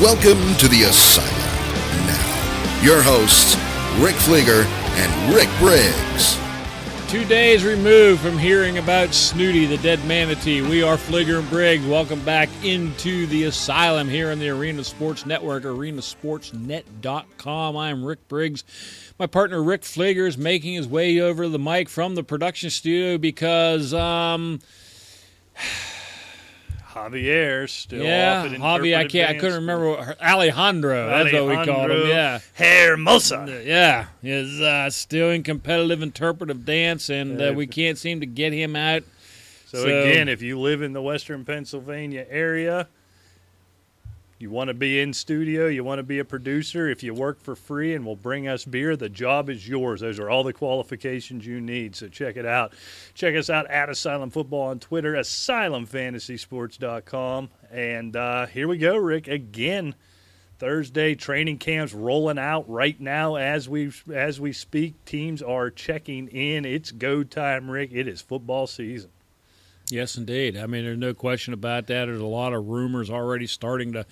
Welcome to the Asylum. Now, your hosts, Rick Fleeger and Rick Briggs. Two days removed from hearing about Snooty, the dead manatee, we are Fleeger and Briggs. Welcome back into the asylum here on the Arena Sports Network, arenasportsnet.com. I'm Rick Briggs. My partner Rick Fleeger is making his way over the mic from the production studio because, um, Javier still yeah, off Javi, I can't, I couldn't remember what, Alejandro. That's what we called him. Alejandro Yeah. Hermosa. Yeah, is uh, still in competitive interpretive dance, and uh, we can't seem to get him out. So, So- again, if you live in the Western Pennsylvania area, you want to be in studio, you want to be a producer. If you work for free and will bring us beer, the job is yours. Those are all the qualifications you need. So check it out. Check us out at Asylum Football on Twitter, AsylumFantasySports.com, and uh, here we go, Rick. Again, Thursday training camps rolling out right now as we as we speak. Teams are checking in. It's go time, Rick. It is football season. Yes, indeed. I mean, there's no question about that. There's a lot of rumors already starting to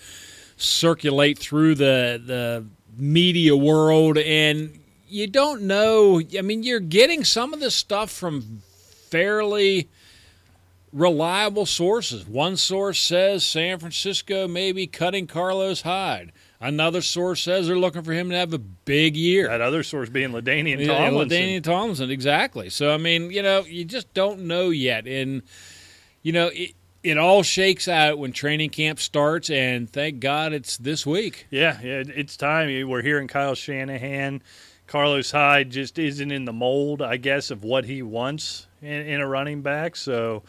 circulate through the the media world, and you don't know. I mean, you're getting some of this stuff from fairly reliable sources. One source says San Francisco may be cutting Carlos Hyde. Another source says they're looking for him to have a big year. That other source being LaDainian Yeah, Tomlinson. LaDainian Tomlinson, exactly. So I mean, you know, you just don't know yet, and you know, it, it all shakes out when training camp starts, and thank God it's this week. Yeah, yeah, it's time. We're hearing Kyle Shanahan. Carlos Hyde just isn't in the mold, I guess, of what he wants in, in a running back. So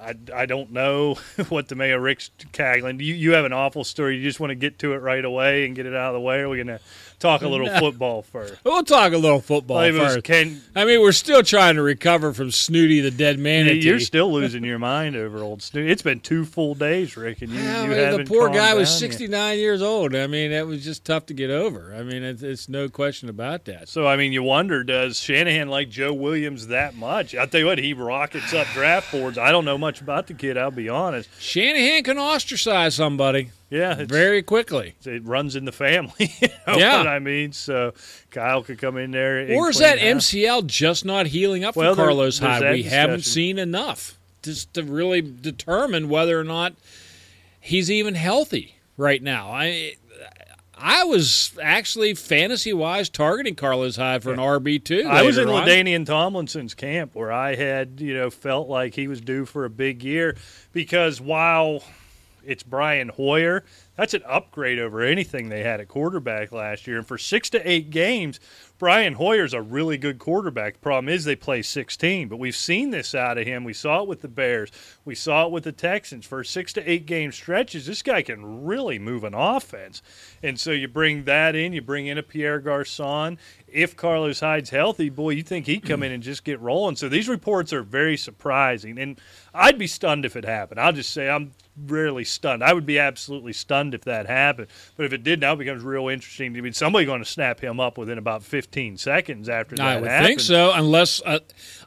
I, I don't know what the mayor of Rick Caglin. You, you have an awful story. You just want to get to it right away and get it out of the way. Are going to talk a little football first. We'll talk a little football Like, it first. I mean, we're still trying to recover from Snooty the dead manatee. you're still losing your mind over old Snoop. It's been two full days, Rick, and you, Yeah, I you mean, the poor guy was down yet. 69 years old. I mean, that was just tough to get over. I mean, it's, it's no question about that. So I mean, you wonder does Shanahan like Joe Williams that much? I tell you what, he rockets up draft boards. I don't know much about the kid. I'll be honest. Shanahan can ostracize somebody Yeah, it's, very quickly. it runs in the family. You know Yeah. what I mean. So Kyle could come in there. Or is that house. MCL just not healing up Well, for Carlos Hyde? that We haven't seen enough just to really determine whether or not he's even healthy right now. I I was actually fantasy wise targeting Carlos Hyde for an RB two. I was in LaDainian Tomlinson's camp where I had, you know, felt like he was due for a big year because while it's Brian Hoyer, that's an upgrade over anything they had at quarterback last year. And for six to eight games, Brian Hoyer's a really good quarterback. The problem is they play 16, but we've seen this out of him. We saw it with the Bears. We saw it with the Texans. For six to eight game stretches, this guy can really move an offense. And so you bring that in, you bring in a Pierre Garcon. If Carlos Hyde's healthy, boy, you think he'd come in and just get rolling. So these reports are very surprising. And I'd be stunned if it happened. I'll just say I'm rarely stunned. I would be absolutely stunned if that happened. But if it did, now it becomes real interesting. I mean, somebody going to snap him up within about 15 seconds after that I would happens. think so, unless uh,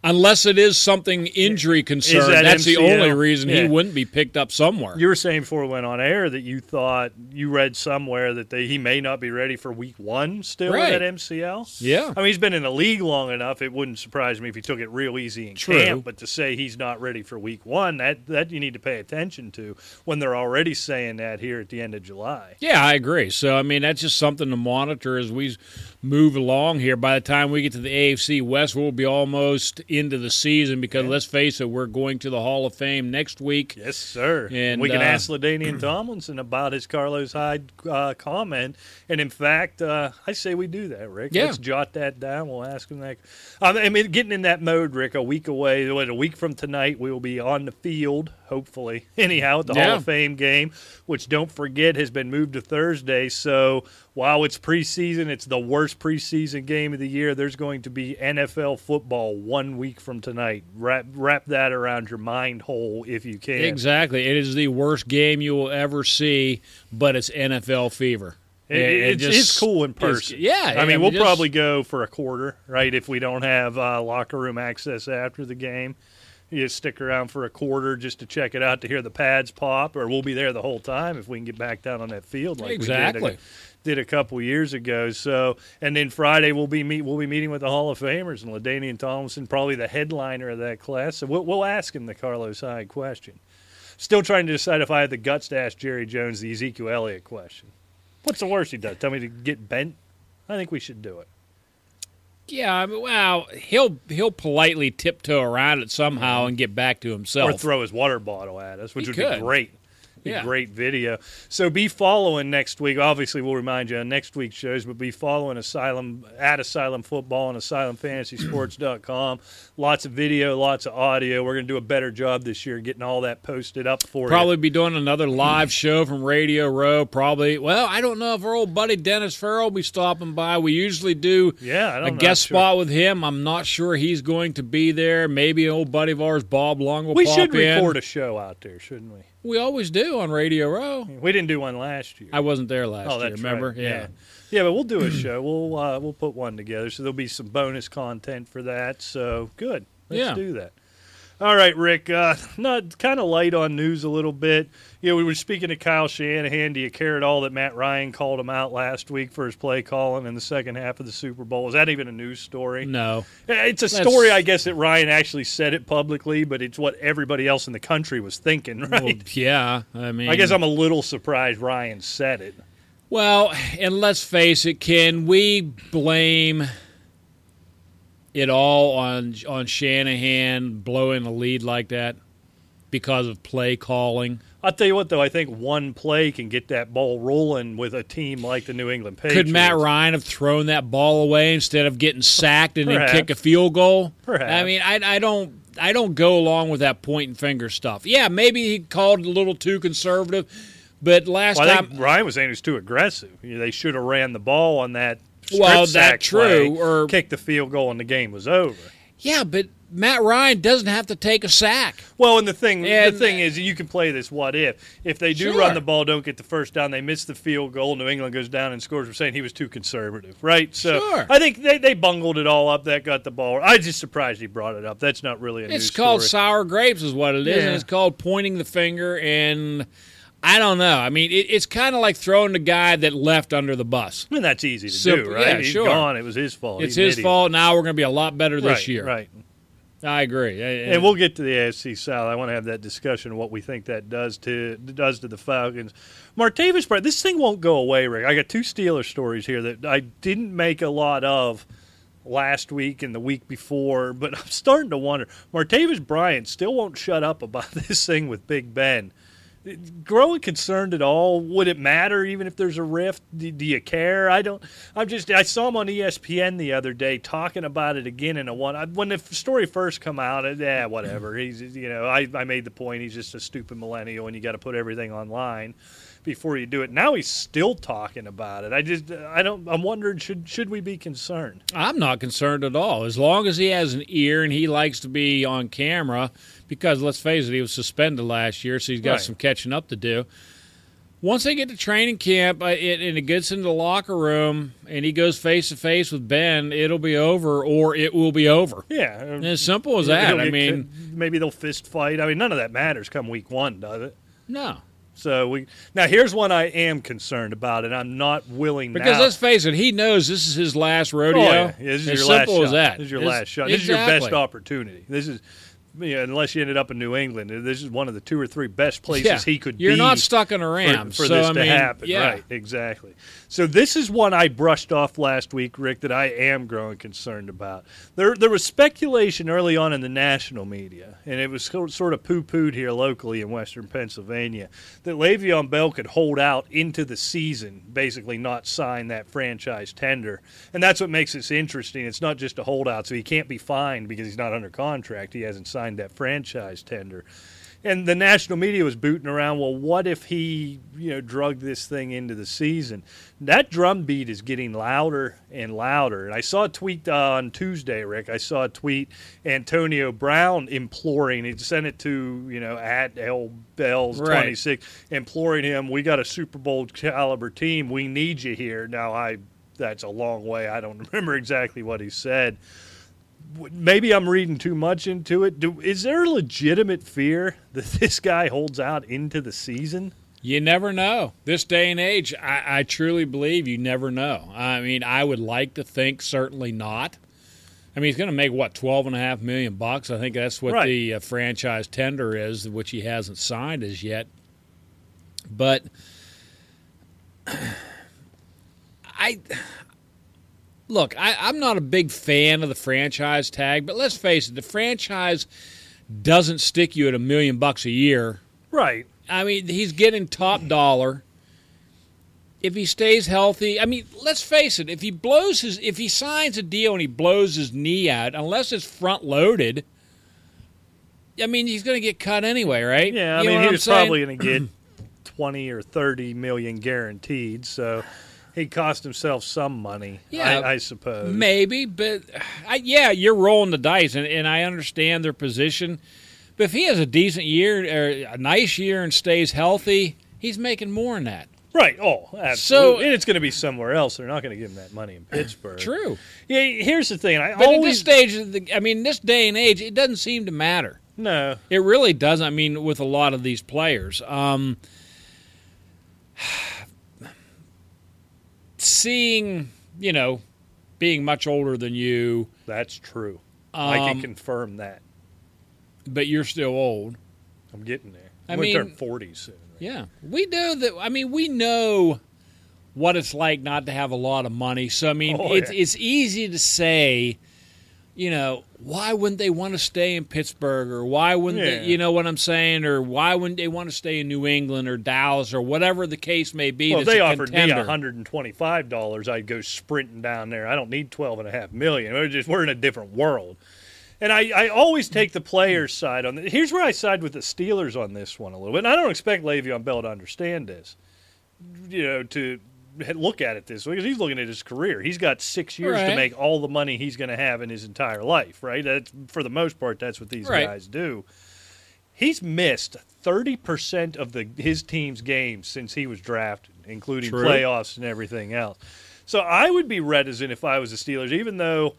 unless it is something injury concern. that That's the only reason he wouldn't be picked up somewhere. You were saying before we went on air that you thought you read somewhere that they, he may not be ready for week one still Right. with that MCL. Yeah. I mean he's been in the league long enough. It wouldn't surprise me if he took it real easy in True. camp. But to say he's not ready for week one, that that you need to pay attention to when they're already saying that here at the end of July. Yeah, I agree. So, I mean, that's just something to monitor as we move along here. By the time we get to the AFC West, we'll be almost into the season because let's face it, we're going to the Hall of Fame next week. Yes, sir. And, we can uh, ask LaDainian Tomlinson about his Carlos Hyde uh, comment. And in fact, uh, I say we do that, Rick. Yeah. Let's jot that down. We'll ask him that. I mean, getting in that mode, Rick, a week away, what, a week from tonight, we will be on the field, hopefully. Anyhow, at the Yeah. Hall of Fame game, which don't forget has been moved to Thursday. So while it's preseason, it's the worst preseason game of the year. There's going to be NFL football one week from tonight. Wrap, wrap that around your mind hole if you can. Exactly. It is the worst game you will ever see, but it's NFL fever. It, It- it it's, just it's cool in person. yeah, I I mean, mean, we'll just- probably go for a quarter, right? If we don't have uh, locker room access after the game, You stick around for a quarter just to check it out to hear the pads pop, or we'll be there the whole time if we can get back down on that field like Exactly. we did a, did a couple years ago. So, and then Friday we'll be meet we'll be meeting with the Hall of Famers and LaDainian Tomlinson, probably the headliner of that class. So we'll, we'll ask him the Carlos Hyde question. Still trying to decide if I had the guts to ask Jerry Jones the Ezekiel Elliott question. What's the worst he does? Tell me to get bent? I think we should do it. Yeah, I mean, well, he'll he'll politely tiptoe around it somehow mm-hmm. and get back to himself. Or throw his water bottle at us, which He would could. be great. Yeah. Great video. So be following next week. Obviously, we'll remind you on next week's shows, but be following Asylum at Asylum Football and AsylumFantasySports.com. Lots of video, lots of audio. We're going to do a better job this year getting all that posted up for you. Probably be doing another live show from Radio Row. Probably. Well, I don't know if our old buddy Dennis Farrell will be stopping by. We usually do Yeah, a guest Sure. spot with him. I'm not sure he's going to be there. Maybe an old buddy of ours, Bob Long, will We pop should in. record a show out there, shouldn't we? We always do on Radio Row. We didn't do one last year. I wasn't there last oh, year. Remember? right. Yeah. yeah, but we'll do a show. We'll uh, we'll put one together. So there'll be some bonus content for that. So good. Let's Yeah. do that. All right, Rick. Uh, not kind of light on news a little bit. You know, we were speaking to Kyle Shanahan. Do you care at all that Matt Ryan called him out last week for his play calling in the second half of the Super Bowl? Is that even a news story? No. It's a That's- story, I guess, that Ryan actually said it publicly, but it's what everybody else in the country was thinking, right? Well, yeah. I mean, I guess I'm a little surprised Ryan said it. Well, and let's face it, can we blame it all on on Shanahan blowing a lead like that because of play calling? I'll tell you what, though, I think one play can get that ball rolling with a team like the New England Patriots. Could Matt Ryan have thrown that ball away instead of getting sacked and then kick a field goal? Perhaps. I mean, I, I don't I don't go along with that point and finger stuff. Yeah, maybe he called a little too conservative, but last Well, time Ryan was saying it was too aggressive. You know, They should have ran the ball on that. Well, that's true, or- kicked the field goal and the game was over. yeah, but Matt Ryan doesn't have to take a sack. Well, and the thing And- the thing is, you can play this what if. If they do Sure. run the ball, don't get the first down, they miss the field goal, New England goes down and scores. We're saying he was too conservative, right? So Sure. I think they, they bungled it all up. That got the ball. I just surprised he brought it up. That's not really a It's called story. sour grapes, is what it is, and it's called pointing the finger. And I don't know. I mean, it, it's kind of like throwing the guy that left under the bus. I mean, that's easy to Simple- do, right? yeah, He's sure. gone. It was his fault. It's He's his fault. Now we're going to be a lot better this right, year. Right. I agree. And, And we'll get to the AFC South. I want to have that discussion of what we think that does to does to the Falcons. Martavis Bryant, this thing won't go away, Rick. I got two Steeler stories here that I didn't make a lot of last week and the week before, but I'm starting to wonder. Martavis Bryant still won't shut up about this thing with Big Ben. Growing concerned at all? Would it matter even if there's a rift? Do, do you care? I don't. I'm just. I saw him on ESPN the other day talking about it again in a one. I, when the story first come out, uh, yeah, whatever. He's you know I, I made the point. He's just a stupid millennial, and you got to put everything online before you do it. Now he's still talking about it. I just I don't. I'm wondering should should we be concerned? I'm not concerned at all. As long as he has an ear and he likes to be on camera, because let's face it, he was suspended last year, so he's got Right. some catching up to do. Once they get to training camp uh, it, and it gets into the locker room and he goes face to face with Ben, it'll be over or it will be over. Yeah, And as simple as that. I mean, maybe they'll fist fight. I mean, none of that matters come week one, does it? no. So we now here's one I am concerned about, and I'm not willing Because now. let's face it, he knows this is his last rodeo. Oh, yeah. This is as your last simple shot. as that. This is your It's- last shot. This is your best opportunity. This is, you know, unless you ended up in New England, this is one of the two or three best places Yeah. he could You're be. not stuck in a for, Rams. for so, this I to mean, happen. Yeah. Right, exactly. So this is one I brushed off last week, Rick, that I am growing concerned about. There, there was speculation early on in the national media, and it was sort of poo-pooed here locally in Western Pennsylvania, that Le'Veon Bell could hold out into the season, basically not sign that franchise tender, and that's what makes this interesting. It's not just a holdout, so he can't be fined because he's not under contract. He hasn't signed that franchise tender and the national media was booting around. Well, what if he, you know, drug this thing into the season? That drumbeat is getting louder and louder. And I saw a tweet uh, on Tuesday, Rick. I saw a tweet Antonio Brown imploring. He sent it to you know at L Bells Right. twenty six, imploring him. We got a Super Bowl caliber team. We need you here. Now I. That's a long way. I don't remember exactly what he said maybe I'm reading too much into it. Do, is there a legitimate fear that this guy holds out into the season? You never know. This day and age, I, I truly believe you never know. I mean, I would like to think certainly not. I mean, he's going to make what twelve and a half million bucks. I think that's what Right. the uh, franchise tender is, which he hasn't signed as yet. But I look, I, I'm not a big fan of the franchise tag, but let's face it, the franchise doesn't stick you at a million bucks a year Right. I mean, he's getting top dollar. If he stays healthy, I mean, let's face it. If he blows his, if he signs a deal and he blows his knee out, unless it's front loaded, I mean, he's going to get cut anyway, right? Yeah, I You mean, what he was saying? probably going to get 20 or 30 million guaranteed, so he cost himself some money, Yeah, I, I suppose. maybe, but I, yeah, you're rolling the dice, and, and I understand their position. But if he has a decent year or a nice year and stays healthy, he's making more than that. Right. Oh, absolutely. So- and it's going to be somewhere else. They're not going to give him that money in Pittsburgh. True. Yeah, here's the thing. I But at this always stage, of the, I mean, this day and age, it doesn't seem to matter. no. It really doesn't. I mean, with a lot of these players, um, seeing you know, being much older than you, That's true. I can Um, confirm that. but you're still old. I'm getting there. I I'm going to mean- turn 40 soon. right? Yeah, we know that. I mean, we know what it's like not to have a lot of money. So I mean, Oh, it's yeah. it's easy to say, you know, why wouldn't they want to stay in Pittsburgh or why wouldn't Yeah. they, you know what I'm saying, or why wouldn't they want to stay in New England or Dallas or whatever the case may be? Well, if they offered contender. me $125, I'd go sprinting down there. I don't need twelve and a half million. We're just we're in a different world. And I, I always take the player's side on this. Here's where I side with the Steelers on this one a little bit. And I don't expect Le'Veon Bell to understand this. You know, to look at it this way because he's looking at his career. He's got six years to make all the money he's going to have in his entire life, right? That's for the most part. That's what these Right. guys do. He's missed thirty percent of the his team's games since he was drafted, including True. playoffs and everything else. So I would be reticent if I was the Steelers, even though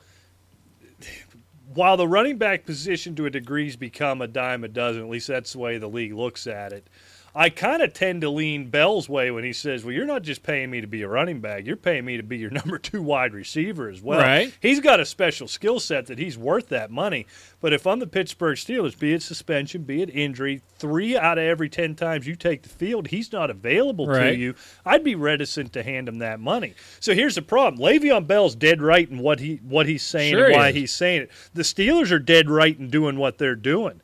while the running back position to a degree has become a dime a dozen, at least that's the way the league looks at it. I kind of tend to lean Bell's way when he says, "Well, you're not just paying me to be a running back; you're paying me to be your number two wide receiver as well." Right. He's got a special skill set that he's worth that money. But if I'm the Pittsburgh Steelers, be it suspension, be it injury, three out of every ten times you take the field, he's not available to you. I'd be reticent to hand him that money. So here's the problem: Le'Veon Bell's dead right in what he what he's saying Sure and why is. he's saying it. The Steelers are dead right in doing what they're doing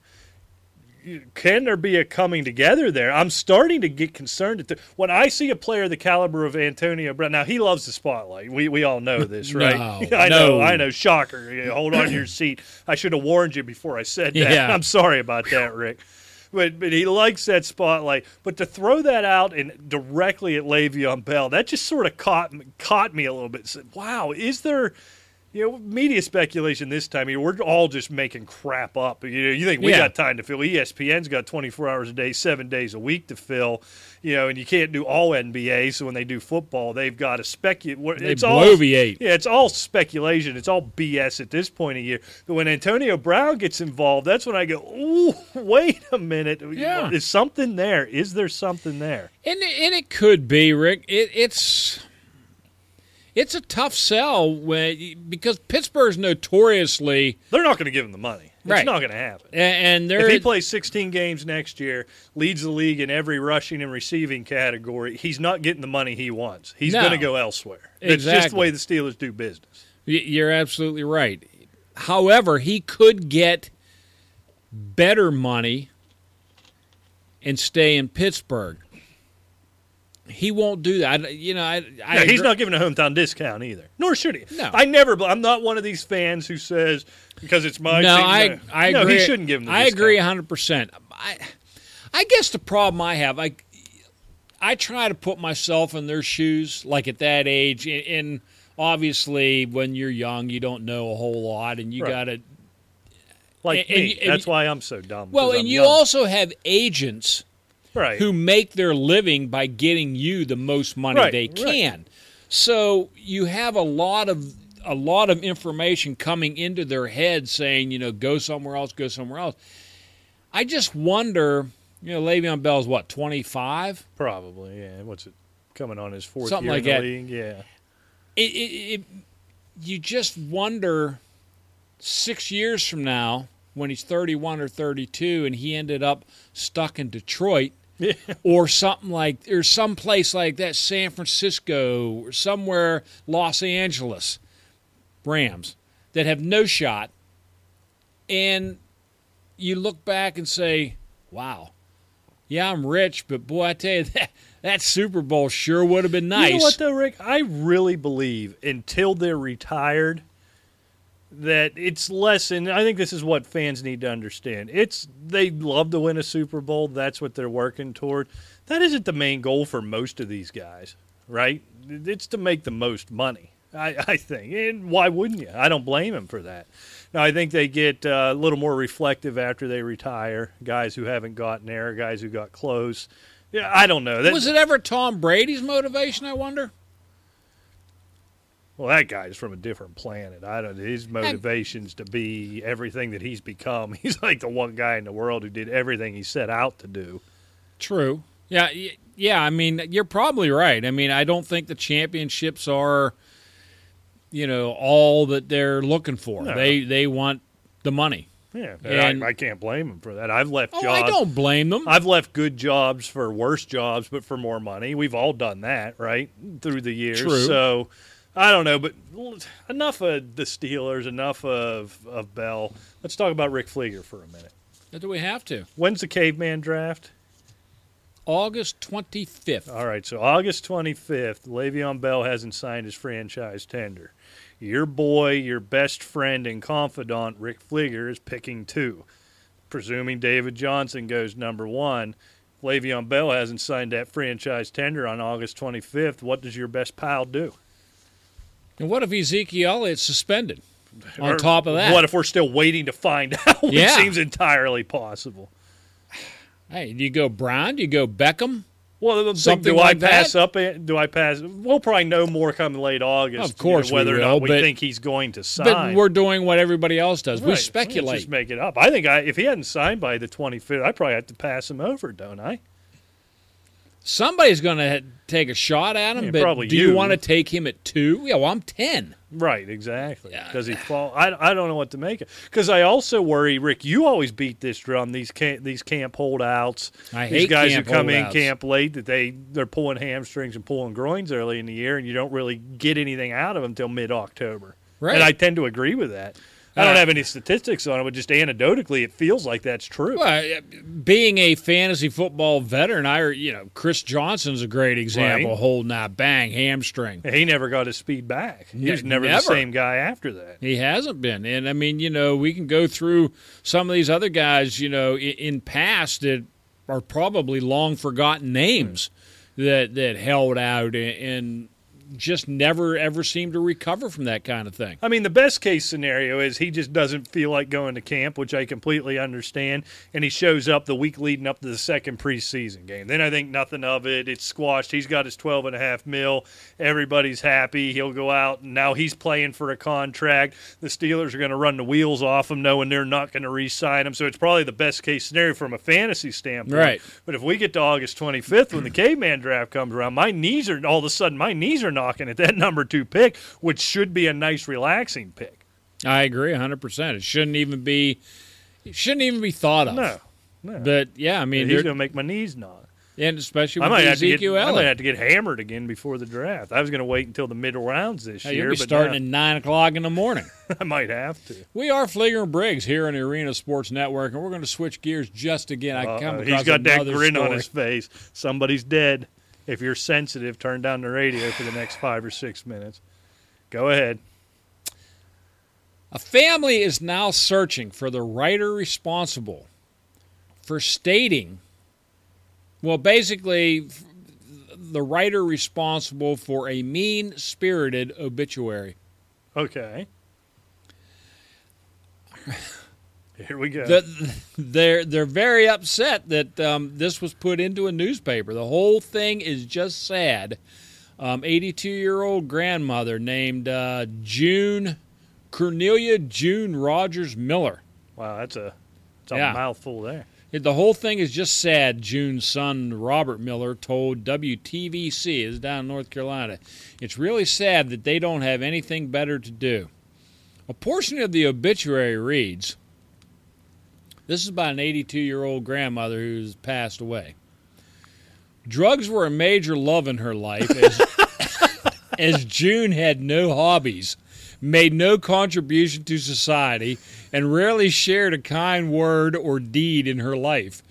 can there be a coming together there? I'm starting to get concerned at the, when I see a player the caliber of Antonio Brown. Now he loves the spotlight. We we all know this, right? No, I know, no. I know. Shocker! You know, hold on to your seat. I should have warned you before I said that. Yeah. I'm sorry about that, Rick. But but he likes that spotlight. But to throw that out and directly at Le'Veon Bell, that just sort of caught caught me a little bit. Said, wow, is there? You know, media speculation this time. You know, we're all just making crap up. You know, you think we Yeah. got time to fill? ESPN's got 24 hours a day, seven days a week to fill. You know, and you can't do all NBA. So when they do football, they've got to speculate. It's all bloviate. yeah, it's all speculation. It's all BS at this point of year. But when Antonio Brown gets involved, that's when I go, "Ooh, wait a minute. Yeah. Is something there? Is there something there?" And and it could be Rick. It, it's it's a tough sell when because Pittsburgh's notoriously They're not going to give him the money. It's Right. not going to happen. and, and If he plays 16 games next year, leads the league in every rushing and receiving category, he's not getting the money he wants. He's No. going to go elsewhere. It's just the way the Steelers do business. You're absolutely right. However, he could get better money and stay in Pittsburgh. He won't do that. I- You know, I, I No, he's not giving a hometown discount either. Nor should he. No. I never. I'm not one of these fans who says because it's my No, team. I I no, agree. he shouldn't give him. The I discount. agree 100. percent I I guess the problem I have, I I try to put myself in their shoes, like at that age, and, and obviously when you're young, you don't know a whole lot, and you Right. got to Like and- me. and- That's why I'm so dumb. Well, and I'm you young. also have agents right. who make their living by getting you the most money Right, they right. can. So you have a lot of a lot of information coming into their head saying, you know, go somewhere else, go somewhere else. I just wonder, you know, Le'Veon Bell's what, 25? Probably, yeah. What's it coming on his fourth Something year like in the that. league? Yeah. It, it, it, you just wonder six years from now when he's 31 or 32 and he ended up stuck in Detroit Yeah. or something like or some place like that, San Francisco or somewhere, Los Angeles, Rams that have no shot, and you look back and say, "Wow, yeah, I'm rich, but boy, I tell you that that Super Bowl sure would have been nice." You know what though, Rick? I really believe until they're retired that it's less and I think this is what fans need to understand. It's they love to win a Super Bowl, that's what they're working toward. That isn't the main goal for most of these guys, right? It's to make the most money. I, I think. And why wouldn't you? I don't blame them for that. Now, I think they get uh, a little more reflective after they retire. Guys who haven't gotten there, guys who got close. Yeah, I don't know. That, Was it ever Tom Brady's motivation? I wonder. Well, that guy's from a different planet. I don't. His motivations to be everything that he's become. He's like the one guy in the world who did everything he set out to do. True. Yeah, yeah. I mean, you're probably right. I mean, I don't think the championships are, you know, all that they're looking for. No. They they want the money. Yeah, And- I, I can't blame them for that. I've left Oh, jobs. I don't blame them. I've left good jobs for worse jobs, but for more money. We've all done that, right, through the years. True. So I don't know, but enough of the Steelers, enough of of Bell. Let's talk about Rick Fleeger for a minute. Do we have to? When's the caveman draft? August twenty fifth. All right, so August 25th, Le'Veon Bell hasn't signed his franchise tender. Your boy, your best friend and confidant, Rick Fleeger, is picking two. Presuming David Johnson goes number one, Le'Veon Bell hasn't signed that franchise tender on August 25th. What does your best pal do? And what if Ezekiel is suspended? On Or top of that, what if we're still waiting to find out? Which Yeah. seems entirely possible. hey, do you go Brown? Do you go Beckham? Well, Something do like I pass that? up? Do I pass? We'll probably know more come late August. Of course you know, whether we or not we but- think he's going to sign. But we're doing what everybody else does. We speculate. Just make it up. I think I, if he hadn't signed by the 25th, I probably have to pass him over, don't I? Somebody's going to take a shot at him. Yeah, but do you, you. want to take him at two? Yeah, well, I'm ten. Right, exactly. Yeah. Does he fall? I, I don't know what to make it. Because I also worry, Rick. You always beat this drum. These camp, these camp holdouts. I these guys who come holdouts. in camp late that they they're pulling hamstrings and pulling groins early in the year, and you don't really get anything out of them until mid October. Right. And I tend to agree with that. I don't have any statistics on it, but just anecdotally, it feels like that's true. Well, being a fantasy football veteran, I you know Chris Johnson's a great example. Right. Holding that bang hamstring. He never got his speed back. He Ne- was never, the same guy after that. He hasn't been, and I mean, you know, we can go through some of these other guys, you know, in, in past that are probably long forgotten names that that held out and, and just never ever seem to recover from that kind of thing. I mean, the best case scenario is he just doesn't feel like going to camp, which I completely understand, and he shows up the week leading up to the second preseason game. Then I think nothing of it. It's squashed. He's got his twelve and a half mil. Everybody's happy. He'll go out, and now he's playing for a contract. The Steelers are going to run the wheels off him, knowing they're not going to re-sign him. So it's probably the best case scenario from a fantasy standpoint. Right. But if we get to August 25th when the caveman draft comes around, my knees are all of a sudden my knees are knocking at that number two pick, which should be a nice relaxing pick. I agree 100%. It shouldn't even be it shouldn't even be thought of. No, no. But yeah, I mean, he's going to make my knees knock. and especially I with might have to get Ezekiel I might have to get hammered again before the draft. I was going to wait until the middle rounds this Hey, year, you'll be starting now at nine o'clock in the morning. I might have to. We are Fleeger and Briggs here on the Arena Sports Network, and we're going to switch gears just again. I come across He's got that grin on his face. Somebody's dead. If you're sensitive, turn down the radio for the next five or six minutes. Go ahead. A family is now searching for the writer responsible for stating, well, basically, the writer responsible for a mean spirited obituary. Okay. Here we go. The, they're they're very upset that um, this was put into a newspaper. The whole thing is just sad. Um, 82 year old grandmother named uh, June Cornelia June Rogers Miller. Wow, that's a that's a Yeah. mouthful there. The whole thing is just sad. June's son, Robert Miller, told WTVC, is down in North Carolina. It's really sad that they don't have anything better to do. A portion of the obituary reads This is about an 82 year old grandmother who's passed away. Drugs were a major love in her life as, as June had no hobbies, made no contribution to society, and rarely shared a kind word or deed in her life.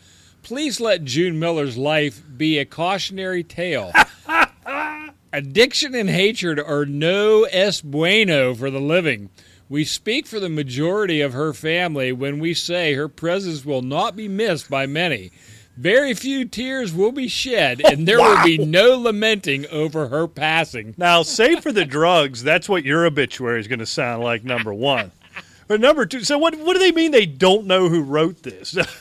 Please let June Miller's life be a cautionary tale. Addiction and hatred are no es bueno for the living. We speak for the majority of her family when we say her presence will not be missed by many. Very few tears will be shed, and there will be no lamenting over her passing. Now, save for the drugs, that's what your obituary is going to sound like. Number one, but number two. So, what what do they mean? They don't know who wrote this?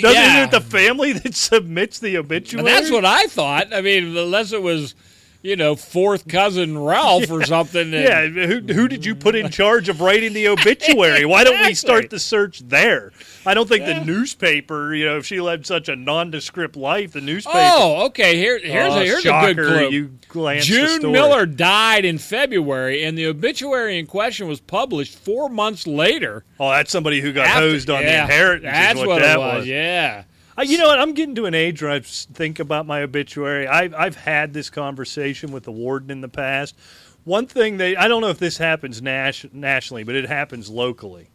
Doesn't I, it the family that submits the obituary? That's what I thought. I mean, unless it was, you know, fourth cousin Ralph or something. Yeah, who, who did you put in charge of writing the obituary? Why don't we start the search there? I don't think Yeah. the newspaper, you know, if she led such a nondescript life, the newspaper. Oh, okay. Here, here's Oh, a here's a shocker, good clue. You glanced the June. Miller died in February, and the obituary in question was published four months later. Oh, that's somebody who got after- hosed on yeah, the inheritance. That's what, what, that it was. Yeah. Uh, you know what? I'm getting to an age where I think about my obituary. I've, I've had this conversation with the warden in the past. One thing they, I don't know if this happens nas- nationally, but it happens locally,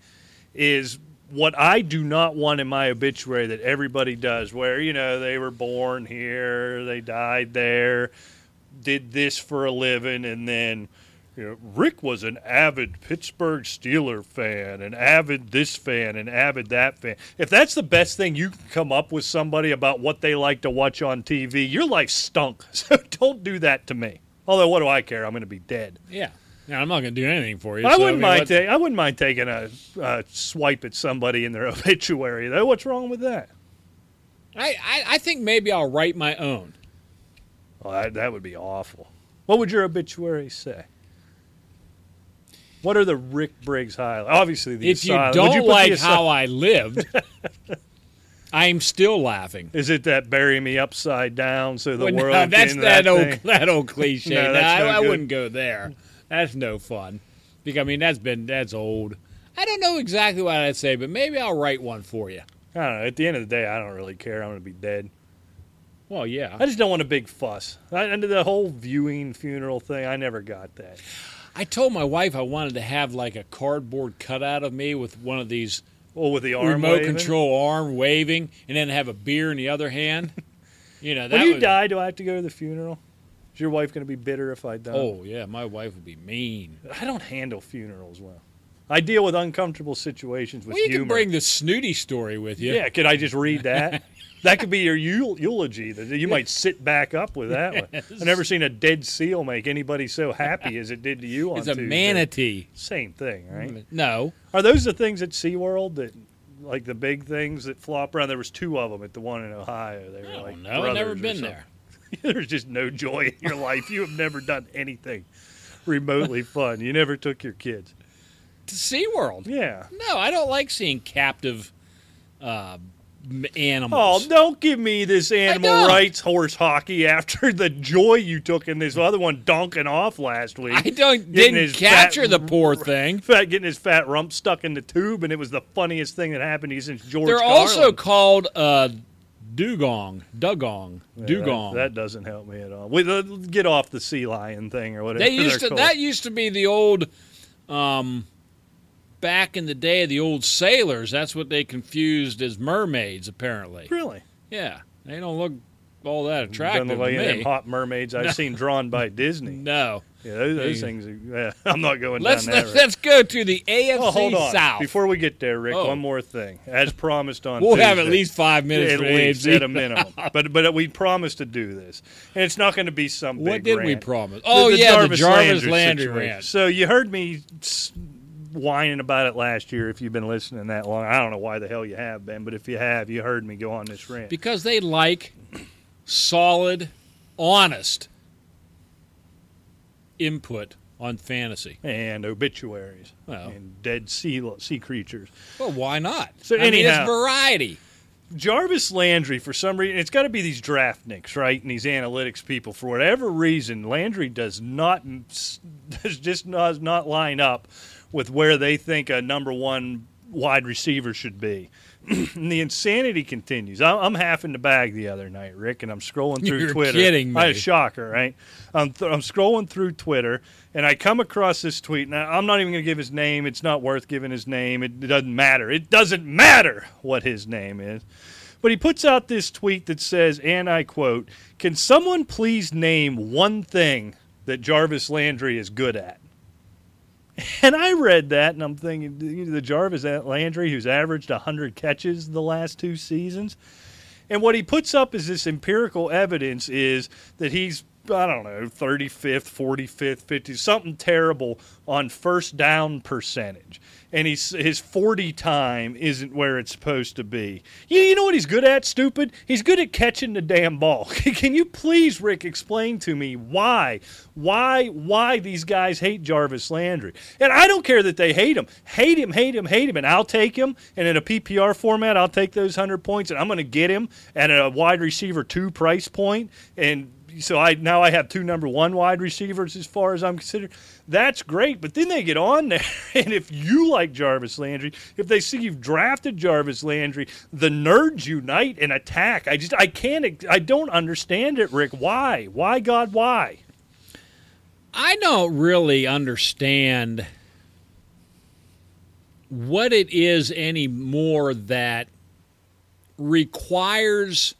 is what I do not want in my obituary that everybody does, where, you know, they were born here, they died there, did this for a living, and then. You know, Rick was an avid Pittsburgh Steeler fan, an avid this fan, an avid that fan. If that's the best thing you can come up with somebody about what they like to watch on TV, your life stunk. So don't do that to me. Although, what do I care? I'm going to be dead. Yeah. Now, I'm not going to do anything for you. I so, wouldn't mean, mind. Ta- I wouldn't mind taking a uh, swipe at somebody in their obituary, though. What's wrong with that? I, I, I think maybe I'll write my own. Well, that, that would be awful. What would your obituary say? What are the Rick Briggs highlights? Obviously, the If you asylum. Would don't the like how I lived, I'm still laughing. Is it that bury me upside down so the Well, world? no, that's can- that, old that old cliche. No, No, I, I wouldn't go there. That's no fun. Because I mean, that's been that's old. I don't know exactly what I'd say, but maybe I'll write one for you. I don't know. At the end of the day, I don't really care. I'm going to be dead. Well, yeah. I just don't want a big fuss. I, and the whole viewing funeral thing, I never got that. I told my wife I wanted to have like a cardboard cutout of me with one of these Well, with the arm remote waving. control arm waving, and then have a beer in the other hand. You know, that When you would- die, do I have to go to the funeral? Is your wife going to be bitter if I die? Oh yeah, my wife would be mean. I don't handle funerals well. I deal with uncomfortable situations with Well, you humor. can bring the snooty story with you. yeah, could I just read that? that could be your eulogy. That you might sit back up with that one. Yes. I've never seen a dead seal make anybody so happy as it did to you on it's a Tuesday. manatee. Same thing, right? No, Are those the things at SeaWorld that, like the big things that flop around? There was two of them at the one in Ohio. They were I like don't know. I've never been there. There's just no joy in your life. You have never done anything remotely fun. You never took your kids. To SeaWorld. Yeah. No, I don't like seeing captive uh, m- Oh, don't give me this animal rights horse hockey after the joy you took in this other one donking off last week. I don't didn't capture fat- the poor thing. Fat getting his fat rump stuck in the tube, and it was the funniest thing that happened to you since George. They're also called uh, dugong, dugong, Yeah, dugong. That, that doesn't help me at all. We, uh, get off the sea lion thing or whatever. they used to called. that used to be the old, um, back in the day, of the old sailors. That's what they confused as mermaids. Apparently, really. yeah, they don't look all that Doesn't attractive look like any of me. them hot mermaids I've No. seen drawn by Disney. No, Yeah, those, those things. Are, yeah, I'm not going let's down that. let's, let's go to the AFC Oh, hold on. South. Before we get there, Rick, Oh. one more thing. As promised on we'll have at least five minutes at least AFC. at a minimum. but but we promised to do this, and it's not going to be some What did we promise? Oh the yeah, the Jarvis Landry Landry rant. So you heard me whining about it last year. If you've been listening that long, I don't know why the hell you have been, but if you have, you heard me go on this rant. Because they like solid, honest input on fantasy. and obituaries Well. and dead sea sea creatures. Well, why not? So I mean, anyhow- it's variety. Jarvis Landry, for some reason, it's got to be these draft nicks, right? And these analytics people, for whatever reason, Landry does not does just does not line up with where they think a number one wide receiver should be. and the insanity continues. I- I'm half in the bag the other night, Rick, and I'm scrolling through You're Twitter. kidding I me. a shocker, right? I'm, th- I'm scrolling through Twitter, and I come across this tweet. Now, I'm not even going to give his name. It's not worth giving his name. It, it doesn't matter. It doesn't matter what his name is. But he puts out this tweet that says, and I quote, Can someone please name one thing that Jarvis Landry is good at? And I read that, and I'm thinking, the Jarvis Landry, who's averaged 100 catches the last two seasons. And what he puts up as this empirical evidence is that he's, I don't know, 35th, 45th, 50th, something terrible on first down percentage. And he's, his 40 time isn't where it's supposed to be. You, you know what he's good at, stupid? He's good at catching the damn ball. Can you please, Rick, explain to me why, why, why these guys hate Jarvis Landry? And I don't care that they hate him. Hate him, hate him, hate him. And I'll take him. And in a PPR format, I'll take those 100 points and I'm going to get him at a wide receiver two price point. And so I now I have two number one wide receivers as far as I'm considered. That's great, but then they get on there, and if you like Jarvis Landry, if they see you've drafted Jarvis Landry, the nerds unite and attack. I just I can't I don't understand it, Rick. Why? Why God? Why? I don't really understand what it is anymore that requires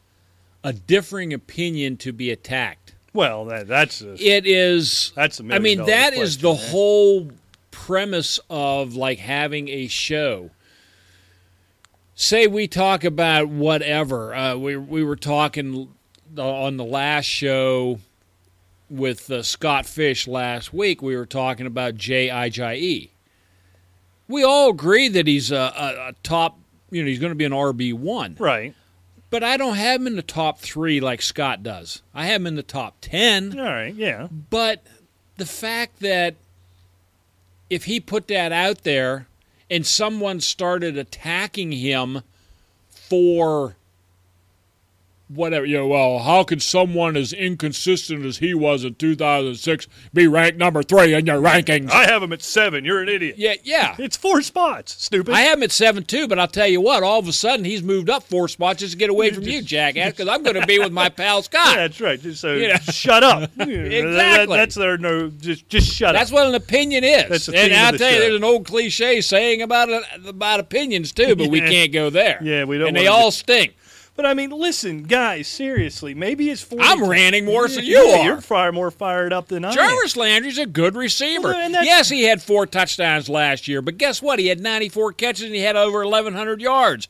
a differing opinion to be attacked. Well, that, that's a, It is. That's a I mean, that is the question, eh? whole premise of like having a show. Say we talk about whatever. Uh, we we were talking on the last show with uh, Scott Fish last week. We were talking about J I J E. We all agree that he's a, a, a top. You know, he's going to be an RB one right. But I don't have him in the top three like Scott does. I have him in the top 10. All right, yeah. But the fact that if he put that out there and someone started attacking him for whatever, you know, well, how could someone as inconsistent as he was in 2006 be ranked number three in your rankings? I have him at seven. You're an idiot. yeah, yeah. It's four spots. Stupid. I have him at seven too, but I'll tell you what. All of a sudden, he's moved up four spots just to get away from you, jackass. Because I'm going to be with my pal Scott. Yeah, that's right. Just so You know. shut up. Exactly. that's their no. Just just shut That's up. That's what an opinion is. That's the and I'll the tell you, there's an old cliche saying about it, about opinions too, but we can't go there. Yeah, we don't And they all stink. But I mean, listen, guys. Seriously, maybe it's 40 I'm ranting more than you Yeah, are. You're far more fired up than I am. Jarvis Landry's a good receiver. Well, yes, he had four touchdowns last year, but guess what? He had 94 catches and he had over 1,100 yards.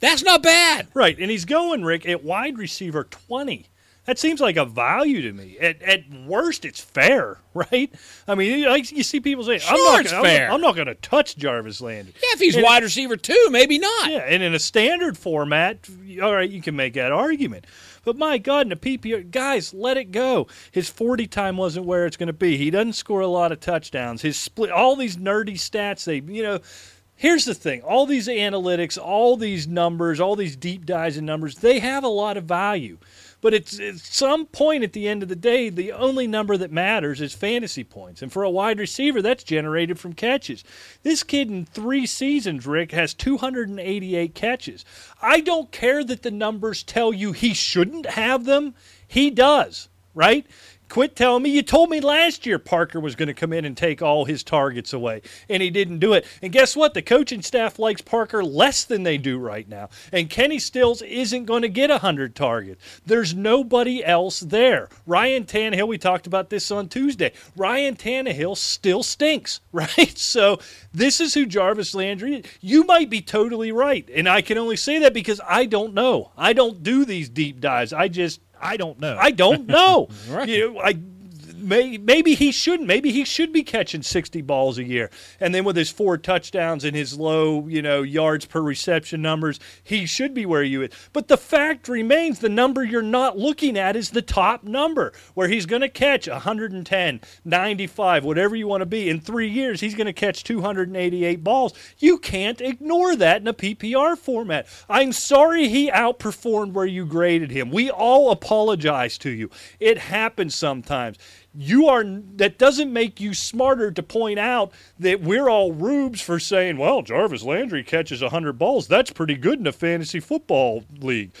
That's not bad. Right, and he's going, Rick, at wide receiver 20. That seems like a value to me. At, at worst, it's fair, right? I mean, you, like, you see people say, "I'm Sure not, it's gonna, fair. I'm, not going to touch Jarvis Landry." Yeah, if he's And- wide receiver too, maybe not. Yeah, and in a standard format, all right, you can make that argument. But my God, in a PPR, guys, let it go. His 40 time wasn't where it's going to be. He doesn't score a lot of touchdowns. His split, all these nerdy stats, they, you know, here's the thing all these analytics, all these numbers, all these deep dives in numbers, they have a lot of value. But it's at some point at the end of the day, the only number that matters is fantasy points. And for a wide receiver, that's generated from catches. This kid in three seasons, Rick, has 288 catches. I don't care that the numbers tell you he shouldn't have them. He does, right? Quit telling me. You told me last year Parker was going to come in and take all his targets away, and he didn't do it. And guess what? The coaching staff likes Parker less than they do right now. And Kenny Stills isn't going to get 100 targets. There's nobody else there. Ryan Tannehill, we talked about this on Tuesday. Ryan Tannehill still stinks, right? So this is who Jarvis Landry is. You might be totally right. And I can only say that because I don't know. I don't do these deep dives. I just I don't know. I don't know. Right. You know, I may, maybe he shouldn't. Maybe he should be catching 60 balls a year. And then with his four touchdowns and his low, you know, yards per reception numbers, he should be where you is. But the fact remains the number you're not looking at is the top number, where he's going to catch 110, 95, whatever you want to be. In three years, he's going to catch 288 balls. You can't ignore that in a PPR format. I'm sorry he outperformed where you graded him. We all apologize to you. It happens sometimes. You are that doesn't make you smarter to point out that we're all rubes for saying, well, Jarvis Landry catches 100 balls. That's pretty good in a fantasy football league.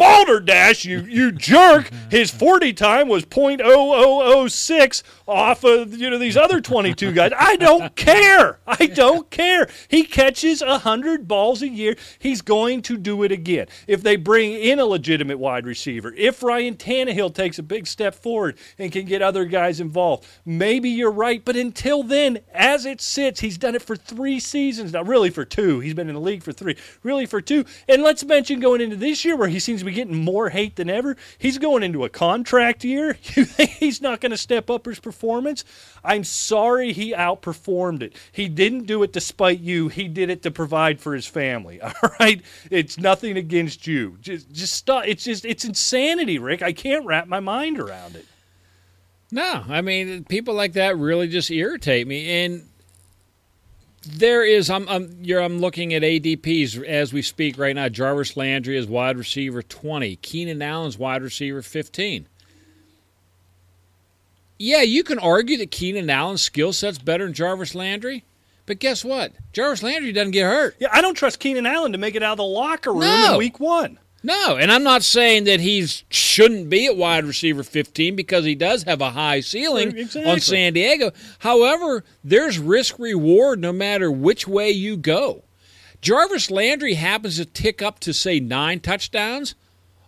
Balderdash, you you jerk. His 40 time was .0006 off of you know these other 22 guys. I don't care. I don't care. He catches 100 balls a year. He's going to do it again. If they bring in a legitimate wide receiver, if Ryan Tannehill takes a big step forward and can get other guys involved, maybe you're right. But until then, as it sits, he's done it for three seasons now. Really for two. He's been in the league for three. Really for two. And let's mention going into this year where he seems to be getting more hate than ever. He's going into a contract year. You think he's not going to step up his performance? I'm sorry he outperformed it. He didn't do it despite you. He did it to provide for his family. All right? It's nothing against you. Just just stop. It's just it's insanity, Rick. I can't wrap my mind around it. No, I mean people like that really just irritate me and there is I'm I'm you're, I'm looking at ADPs as we speak right now. Jarvis Landry is wide receiver 20. Keenan Allen's wide receiver 15. Yeah, you can argue that Keenan Allen's skill set's better than Jarvis Landry, but guess what? Jarvis Landry doesn't get hurt. Yeah, I don't trust Keenan Allen to make it out of the locker room No. in week one. No, and I'm not saying that he shouldn't be at wide receiver 15 because he does have a high ceiling Exactly. on San Diego. However, there's risk reward no matter which way you go. Jarvis Landry happens to tick up to say 9 touchdowns,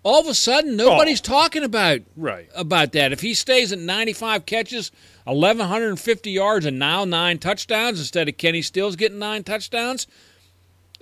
all of a sudden nobody's oh. talking about Right. about that. If he stays at 95 catches, 1150 yards and now 9 touchdowns instead of Kenny Stills getting 9 touchdowns,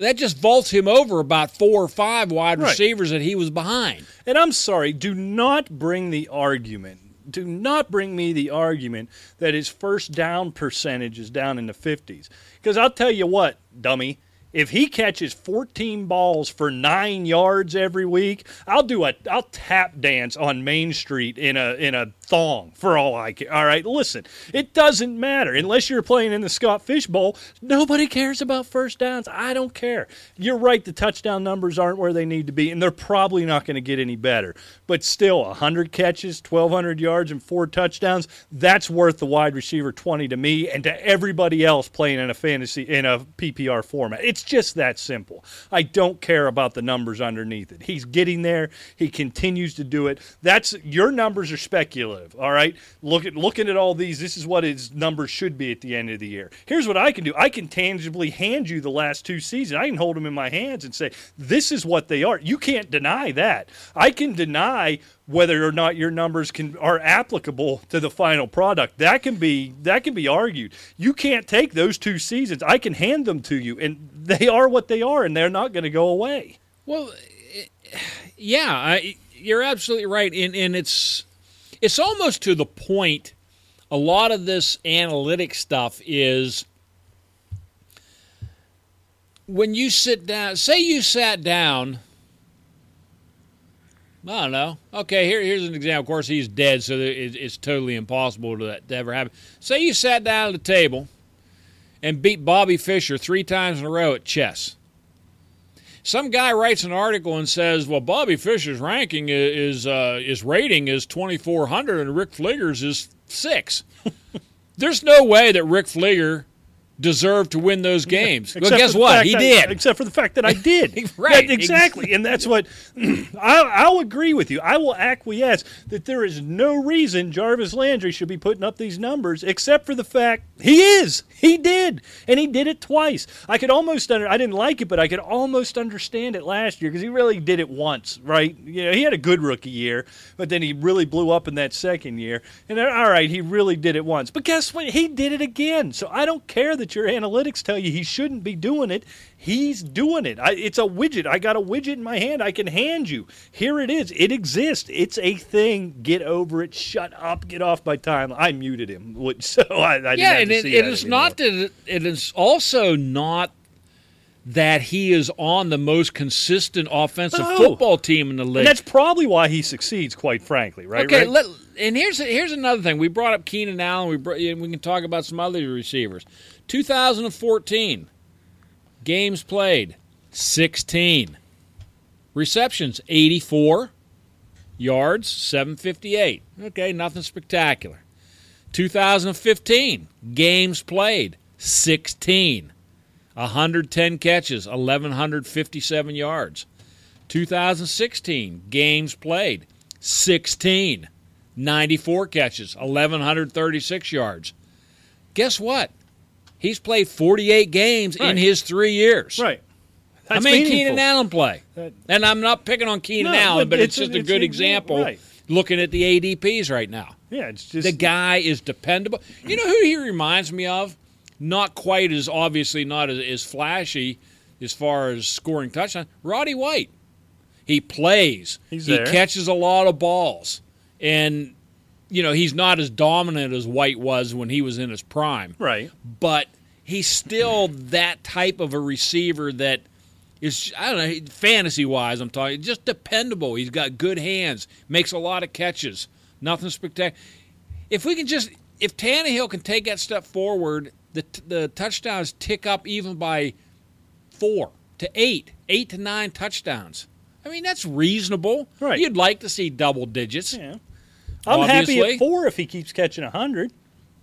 that just vaults him over about four or five wide Right. receivers that he was behind. And I'm sorry, do not bring the argument. Do not bring me the argument that his first down percentage is down in the 50s. Because I'll tell you what, dummy, if he catches 14 balls for nine yards every week, I'll do a I'll tap dance on Main Street in a in a thong for all I care. All right, listen, it doesn't matter unless you're playing in the Scott Fish Bowl. Nobody cares about first downs. I don't care. You're right. The touchdown numbers aren't where they need to be, and they're probably not going to get any better. But still, 100 catches, 1,200 yards, and four touchdowns. That's worth the wide receiver 20 to me and to everybody else playing in a fantasy in a PPR format. It's just that simple. I don't care about the numbers underneath it. He's getting there. He continues to do it. That's your numbers are speculative. All right. Look at looking at all these. This is what his numbers should be at the end of the year. Here's what I can do. I can tangibly hand you the last two seasons. I can hold them in my hands and say this is what they are. You can't deny that. I can deny whether or not your numbers can are applicable to the final product. That can be that can be argued. You can't take those two seasons. I can hand them to you and they are what they are and they're not going to go away. Well, eh, yeah, I, you're absolutely right, and and it's it's almost to the point. A lot of this analytic stuff is when you sit down. Say you sat down. I don't know. Okay, here, here's an example. Of course, he's dead, so it, it's totally impossible to, to ever happen. Say you sat down at the table and beat Bobby Fischer three times in a row at chess some guy writes an article and says, "Well, Bobby Fischer's ranking is uh, his rating is 2400 and Rick Fleeger's is 6." There's no way that Rick Fleeger deserved to win those games. well, guess what? He I- did. Except for the fact that I did. Right. That- exactly. and that's what I'll, I'll agree with you. I will acquiesce that there is no reason Jarvis Landry should be putting up these numbers except for the fact he is. He did. And he did it twice. I could almost under I didn't like it, but I could almost understand it last year because he really did it once, right? You know, he had a good rookie year, but then he really blew up in that second year. And all right, he really did it once. But guess what? He did it again. So I don't care that that your analytics tell you he shouldn't be doing it, he's doing it. I, it's a widget. I got a widget in my hand. I can hand you. Here it is. It exists. It's a thing. Get over it. Shut up. Get off my time. I muted him, so I, I yeah, and it, it is not that it is also not that he is on the most consistent offensive oh. football team in the league. And that's probably why he succeeds, quite frankly, right? Okay, right? Let, and here's here's another thing. We brought up Keenan Allen. We brought, we can talk about some other receivers. 2014 games played 16 receptions 84 yards 758 okay nothing spectacular 2015 games played 16 110 catches, 1,157 yards. 2016, games played, 16. 94 catches, 1,136 yards. Guess what? He's played 48 games right. in his three years. Right. That's I mean, Keenan Allen play. That, and I'm not picking on Keenan no, Allen, but, but it's, it's, just a, good example right. looking at the ADPs right now. Yeah, it's just. The guy is dependable. You know who he reminds me of? not quite as obviously not as, as flashy as far as scoring touchdowns. Roddy White, he plays. He's he there. catches a lot of balls, and you know he's not as dominant as White was when he was in his prime. Right, but he's still that type of a receiver that is I don't know fantasy wise. I'm talking just dependable. He's got good hands, makes a lot of catches. Nothing spectacular. If we can just if Tannehill can take that step forward the, the touchdowns tick up even by four to eight, eight to nine touchdowns. I mean, that's reasonable. Right. You'd like to see double digits. Yeah. I'm obviously. happy at four if he keeps catching 100.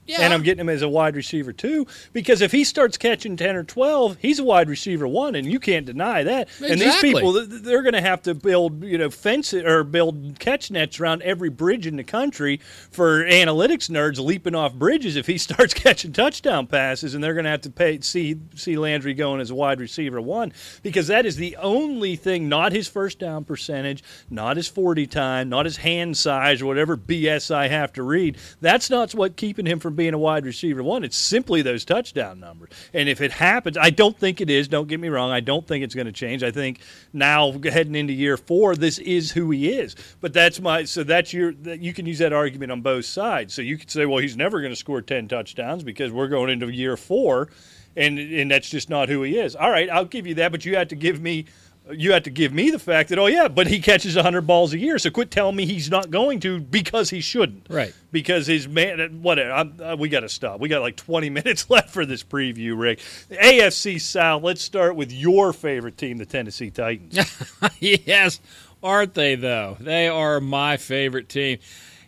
Yeah. And I'm getting him as a wide receiver too, because if he starts catching ten or twelve, he's a wide receiver one, and you can't deny that. Exactly. And these people, they're going to have to build, you know, fence or build catch nets around every bridge in the country for analytics nerds leaping off bridges if he starts catching touchdown passes, and they're going to have to pay see see Landry going as a wide receiver one because that is the only thing, not his first down percentage, not his forty time, not his hand size or whatever BS I have to read. That's not what keeping him from being a wide receiver one. It's simply those touchdown numbers. And if it happens, I don't think it is. Don't get me wrong. I don't think it's going to change. I think now heading into year four, this is who he is. But that's my so that's your you can use that argument on both sides. So you could say, well, he's never going to score ten touchdowns because we're going into year four, and and that's just not who he is. All right, I'll give you that, but you have to give me you have to give me the fact that oh yeah, but he catches 100 balls a year. So quit telling me he's not going to because he shouldn't. Right. Because his man, whatever. Uh, we got to stop. We got like 20 minutes left for this preview, Rick. The AFC South. Let's start with your favorite team, the Tennessee Titans. yes, aren't they though? They are my favorite team.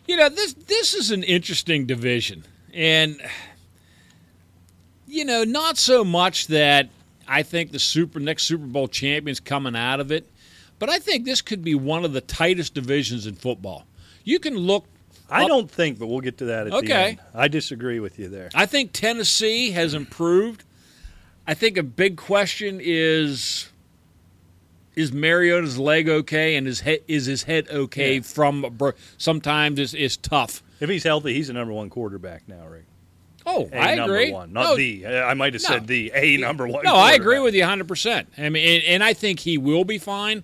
You know this this is an interesting division, and you know not so much that I think the super next Super Bowl champions coming out of it. But I think this could be one of the tightest divisions in football. You can look. I don't think, but we'll get to that at okay. the end. I disagree with you there. I think Tennessee has improved. I think a big question is is Mariota's leg okay and his head is his head okay yeah. from sometimes it's, it's tough. If he's healthy, he's the number one quarterback now, Rick. Oh, a I agree. One, not no, the. I might have said the a number one. No, I agree with you 100. percent I mean, and, and, I think he will be fine.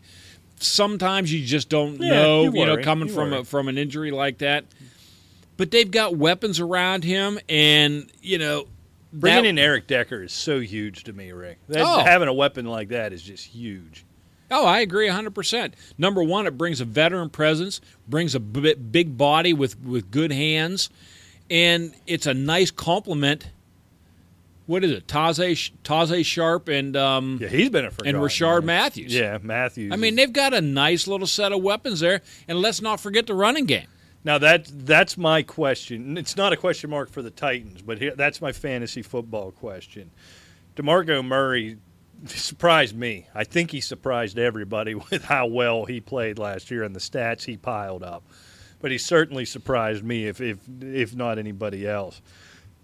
Sometimes you just don't yeah, know, you, you know, coming you from a, from an injury like that. But they've got weapons around him, and you know, bringing that, in Eric Decker is so huge to me, Rick. That, oh. Having a weapon like that is just huge. Oh, I agree 100%. Number one, it brings a veteran presence, brings a big body with, with good hands, and it's a nice complement what is it? Taze Taze Sharpe and um, yeah, he's been a and Rishard Matthews. Yeah, Matthews. I mean, they've got a nice little set of weapons there, and let's not forget the running game. Now that that's my question. It's not a question mark for the Titans, but here, that's my fantasy football question. Demarco Murray surprised me. I think he surprised everybody with how well he played last year and the stats he piled up. But he certainly surprised me, if if if not anybody else.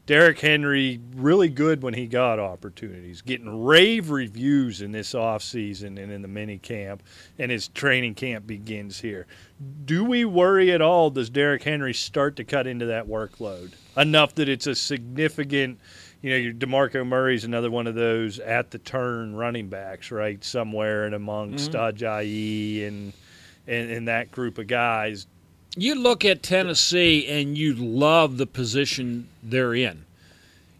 Derrick Henry really good when he got opportunities, getting rave reviews in this offseason and in the mini camp, and his training camp begins here. Do we worry at all? Does Derrick Henry start to cut into that workload enough that it's a significant you know, your Demarco Murray's another one of those at the turn running backs, right? Somewhere in amongst Mm-hmm. Ajayi and, and and that group of guys. You look at Tennessee and you love the position they're in.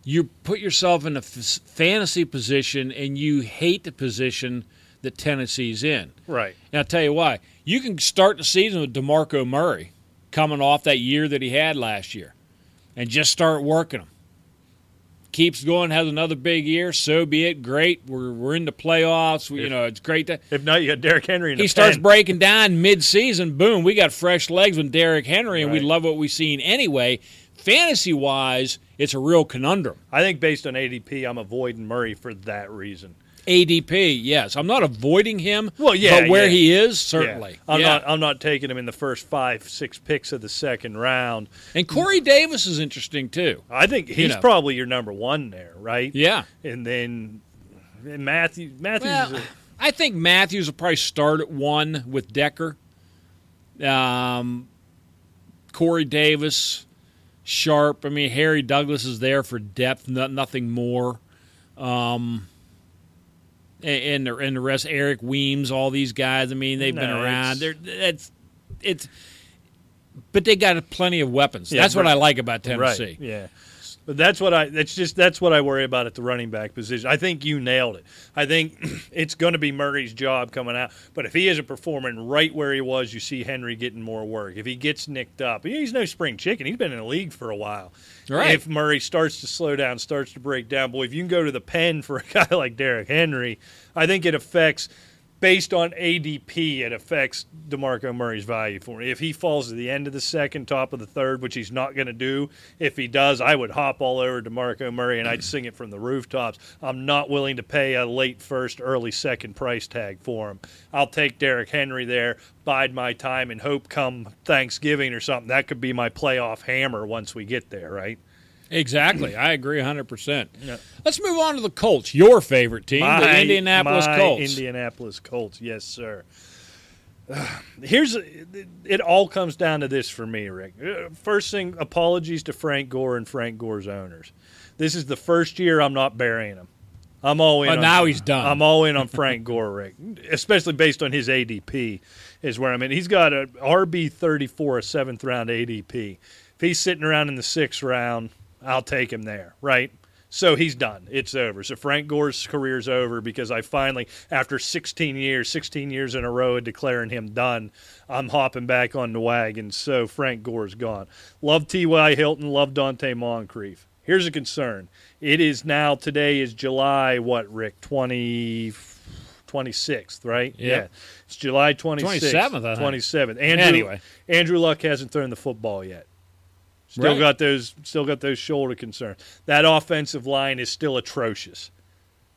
You put yourself in a f- fantasy position and you hate the position that Tennessee's in. Right. And I'll tell you why. You can start the season with DeMarco Murray coming off that year that he had last year and just start working him. Keeps going, has another big year, so be it. Great. We're, we're in the playoffs. We, you know, it's great to If not, you got Derrick Henry in he starts pen. breaking down mid-season. Boom, we got fresh legs with Derrick Henry, and we love what we've seen anyway. Fantasy-wise, it's a real conundrum. I think based on ADP, I'm avoiding Murray for that reason. ADP, yes, I'm not avoiding him. Well, yeah, but where yeah. he is, certainly. Yeah. I'm Yeah. not. I'm not taking him in the first five, six picks of the second round. And Corey Davis is interesting too. I think he's know. probably your number one there, right? Yeah. And then and Matthew. Matthews. Well, is a- I think Matthews will probably start at one with Decker. Um, Corey Davis, Sharpe. I mean, Harry Douglas is there for depth, no, nothing more. Um, and, and the and the rest, Eric Weems, all these guys. I mean, they've been around. it's- They're it's it's, but they got plenty of weapons. Yeah, That's what. I like about Tennessee. Right. Yeah. But that's what I. That's just that's what I worry about at the running back position. I think you nailed it. I think it's going to be Murray's job coming out. But if he isn't performing right where he was, you see Henry getting more work. If he gets nicked up, he's no spring chicken. He's been in the league for a while. Right. If Murray starts to slow down, starts to break down, boy, if you can go to the pen for a guy like Derrick Henry, I think it affects. Based on ADP, it affects DeMarco Murray's value for me. If he falls to the end of the second, top of the third, which he's not going to do, if he does, I would hop all over DeMarco Murray and I'd sing it from the rooftops. I'm not willing to pay a late first, early second price tag for him. I'll take Derrick Henry there, bide my time, and hope come Thanksgiving or something that could be my playoff hammer once we get there, right? Exactly. I agree 100%. Yeah. Let's move on to the Colts, your favorite team, My- the Indianapolis my Colts. Indianapolis Colts, yes, sir. Here's it. All comes down to this for me, Rick. Uh, First thing, apologies to Frank Gore and Frank Gore's owners. This is the first year I'm not burying him. I'm all in. Oh, on, now he's done. I'm all in on Frank Gore, Rick, especially based on his ADP. Is where I'm in. He's got a RB 34, a seventh round ADP. If he's sitting around in the sixth round, I'll take him there, right? So he's done. It's over. So Frank Gore's career's over because I finally, after 16 years, 16 years in a row of declaring him done, I'm hopping back on the wagon. So Frank Gore's gone. Love T.Y. Hilton. Love Donte Moncrief. Here's a concern. It is now, today is July, what, Rick? 20, 26th, right? Yep. Yeah. It's July 26th. 27th, I think. 27th. Andrew, Anyway. Andrew Luck hasn't thrown the football yet. Still Right. got those still got those shoulder concerns. That offensive line is still atrocious.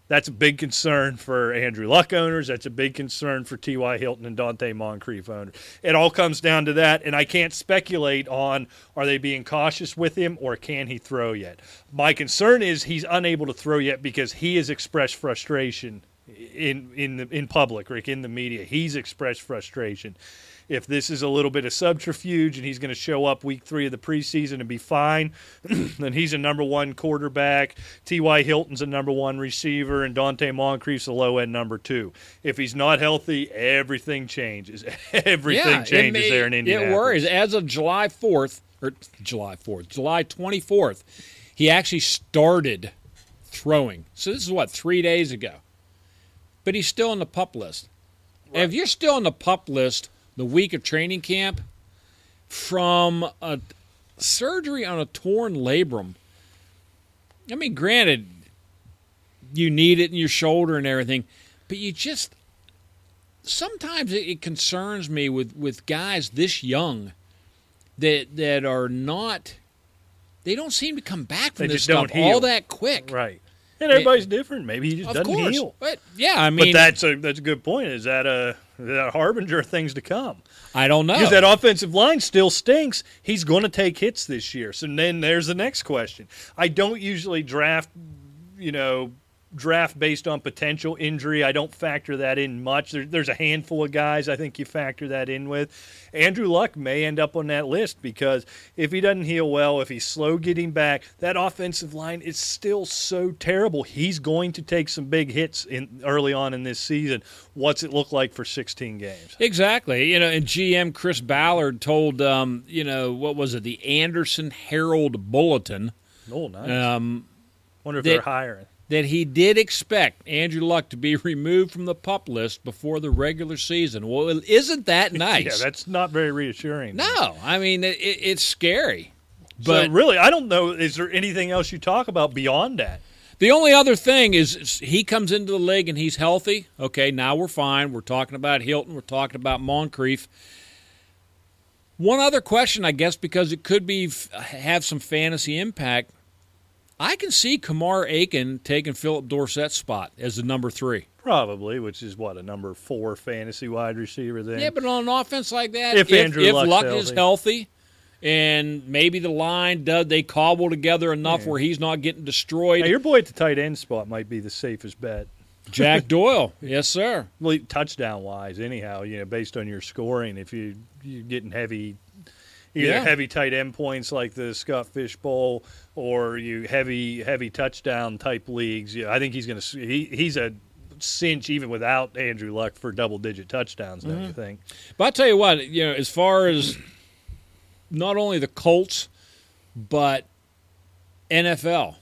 That's a big concern for Andrew Luck owners. That's a big concern for T.Y. Hilton and Donte Moncrief owners. It all comes down to that, and I can't speculate on are they being cautious with him or can he throw yet. My concern is he's unable to throw yet because he has expressed frustration in in the, in public, Rick, in the media. He's expressed frustration. If this is a little bit of subterfuge and he's going to show up week three of the preseason and be fine, then he's a number one quarterback. T.Y. Hilton's a number one receiver, and Donte Moncrief's a low end number two. If he's not healthy, everything changes. everything yeah, changes may- there in Indianapolis. It worries. As of July 4th, or July 4th, July 24th, he actually started throwing. So this is what, three days ago. But he's still on the pup list. And if you're still on the pup list the week of training camp from a surgery on a torn labrum, I mean, granted, you need it in your shoulder and everything, but you just sometimes it, it concerns me with, with guys this young that that are not they don't seem to come back from They this stuff all that quick. Right. And everybody's different. Maybe he just doesn't course. heal. But yeah, I mean but that's a that's a good point. Is that a that harbinger of things to come? I don't know. Because that offensive line still stinks. He's going to take hits this year. So then there's the next question. I don't usually draft, you know, draft based on potential injury. I don't factor that in much. There, there's a handful of guys I think you factor that in with. Andrew Luck may end up on that list because if he doesn't heal well, if he's slow getting back, that offensive line is still so terrible. He's going to take some big hits in early on in this season. What's it look like for 16 games? Exactly. You know, and GM Chris Ballard told, um, you know, what was it, the Anderson Herald Bulletin. Oh, nice. Um, Wonder if that- they're hiring. That he did expect Andrew Luck to be removed from the pup list before the regular season. Well, isn't that nice? Yeah, that's not very reassuring. no, I mean it, it, it's scary. But But really, I don't know. Is there anything else you talk about beyond that? the only other thing is is he comes into the league and he's healthy. Okay, now we're fine. We're talking about Hilton. We're talking about Moncrief. One other question, I guess, because it could be have some fantasy impact. I can see Kamar Aiken taking Phillip Dorsett's spot as the number three. Probably, which is what a number four fantasy wide receiver. Then Yeah, but on an offense like that, If if, Andrew if Luck is healthy. healthy, and maybe the line does they cobble together enough Yeah. where he's not getting destroyed. Now, your boy at the tight end spot might be the safest bet. Jack Doyle, yes sir. Well, touchdown wise, anyhow, you know, based on your scoring, if you you're getting heavy, either Yeah. heavy tight end points like the Scott Fish Bowl, or you heavy heavy touchdown type leagues, yeah, I think he's going to he he's a cinch even without Andrew Luck for double digit touchdowns. Don't Mm-hmm. you think? But I tell you what, you know, as far as not only the Colts, but NFL,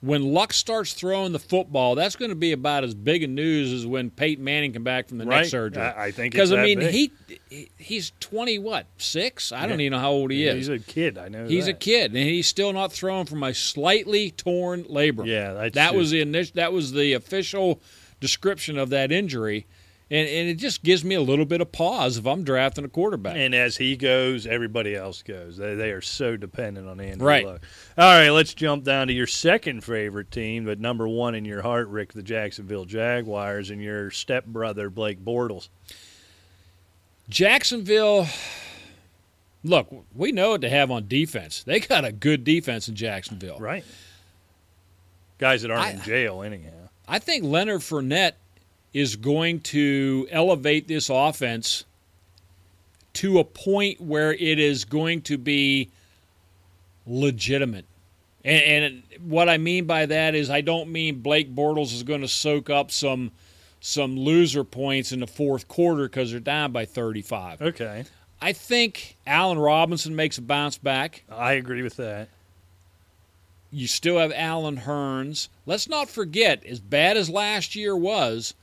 when Luck starts throwing the football, that's going to be about as big a news as when Peyton Manning come back from the Right. neck surgery. I- I think because I mean he he- he's twenty what six? I don't even know how old he is. He's a kid. I know. He's a kid, and he's still not thrown from a slightly torn labrum. Yeah, that's that was the initial, that was the official description of that injury, and and it just gives me a little bit of pause if I'm drafting a quarterback. And as he goes, everybody else goes. They, they are so dependent on Andrew Right. Luck. All right, let's jump down to your second favorite team, but number one in your heart, Rick, the Jacksonville Jaguars, and your stepbrother, Blake Bortles. Jacksonville. Look, we know what they have on defense. They got a good defense in Jacksonville. Right. Guys that aren't I- in jail, anyhow. I think Leonard Fournette is going to elevate this offense to a point where it is going to be legitimate. And, and what I mean by that is, I don't mean Blake Bortles is going to soak up some some loser points in the fourth quarter because they're down by 35. Okay. I think Allen Robinson makes a bounce back. I agree with that. You still have Allen Hurns. Let's not forget, as bad as last year was,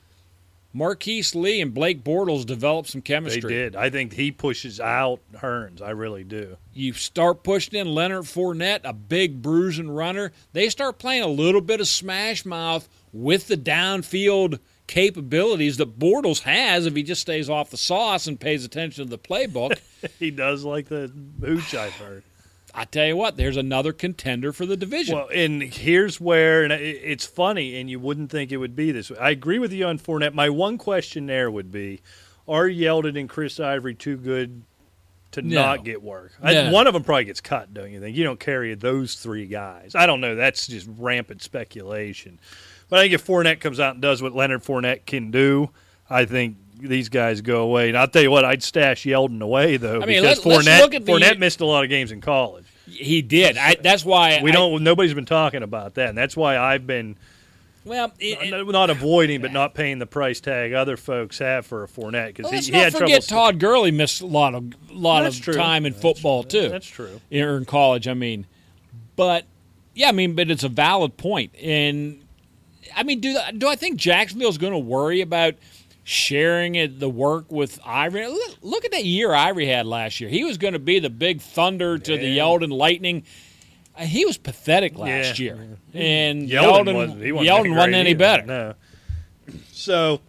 Marquise Lee and Blake Bortles developed some chemistry. They did. I think he pushes out Hurns. I really do. You start pushing in Leonard Fournette, a big bruising runner. They start playing a little bit of smash mouth with the downfield capabilities that Bortles has if he just stays off the sauce and pays attention to the playbook. he does like the hooch, I've heard. I tell you what, there's another contender for the division. Well, and here's where, and it's funny, and you wouldn't think it would be this way. I agree with you on Fournette. My one question there would be Are Yeldon and Chris Ivory too good to No. not get work? I, one of them probably gets cut, don't you think? You don't carry those three guys. I don't know. That's just rampant speculation. But I think if Fournette comes out and does what Leonard Fournette can do, I think these guys go away. And I'll tell you what, I'd stash Yeldon away though I mean, because let- let's Fournette look at the- Fournette missed a lot of games in college. he did. I, that's why We I- don't. Nobody's been talking about that, and that's why I've been Well, it, not, not avoiding, but not paying the price tag other folks have for a Fournette because well, he, he had forget trouble. Todd Gurley missed a lot of lot That's of true. time in That's football too. That's true. or in college. I mean, but yeah, I mean, but it's a valid point. And I mean, do do I think Jacksonville's going to worry about sharing it, the work with Ivory? Look, look at that year Ivory had last year. He was going to be the big thunder to the Yeah. Yeldon Lightning. Uh, He was pathetic last Yeah. year, and Yeldon, Yeldon, wasn't. He wasn't, Yeldon any, wasn't any either. better. No. So,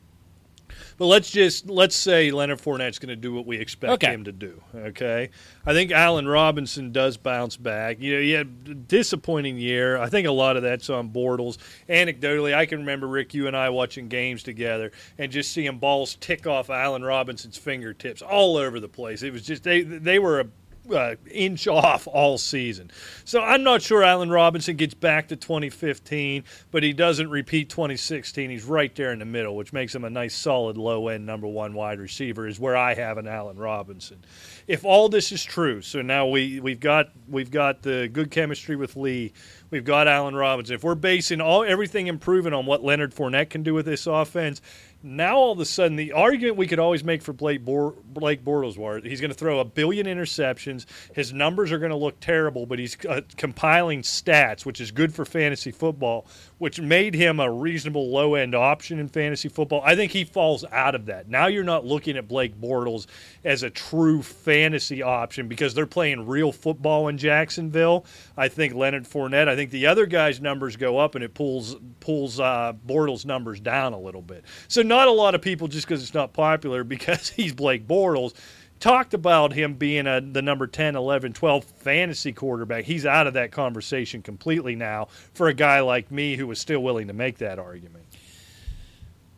but let's just let's say Leonard Fournette's going to do what we expect Okay. him to do. Okay, I think Allen Robinson does bounce back. You know, he had a disappointing year. I think a lot of that's on Bortles. Anecdotally, I can remember Rick, you and I watching games together and just seeing balls tick off Allen Robinson's fingertips all over the place. It was just they they were a uh, inch off all season. So I'm not sure Allen Robinson gets back to 2015, but he doesn't repeat 2016. He's right there in the middle, which makes him a nice, solid, low end number one wide receiver. Is where I have an Allen Robinson. If all this is true, so now we we've got we've got the good chemistry with Lee. We've got Allen Robinson. If we're basing all everything improving on what Leonard Fournette can do with this offense, now all of a sudden the argument we could always make for Blake, Bor- Blake Bortles was he's going to throw a billion interceptions. His numbers are going to look terrible, but he's uh, compiling stats, which is good for fantasy football, which made him a reasonable low end option in fantasy football. I think he falls out of that. Now you're not looking at Blake Bortles as a true fantasy option because they're playing real football in Jacksonville. I think Leonard Fournette. I think the other guys' numbers go up and it pulls pulls uh, Bortles' numbers down a little bit. So not a lot of people just because it's not popular because he's Blake Bortles talked about him being a, the number 10, 11, 12 fantasy quarterback. He's out of that conversation completely now for a guy like me who was still willing to make that argument.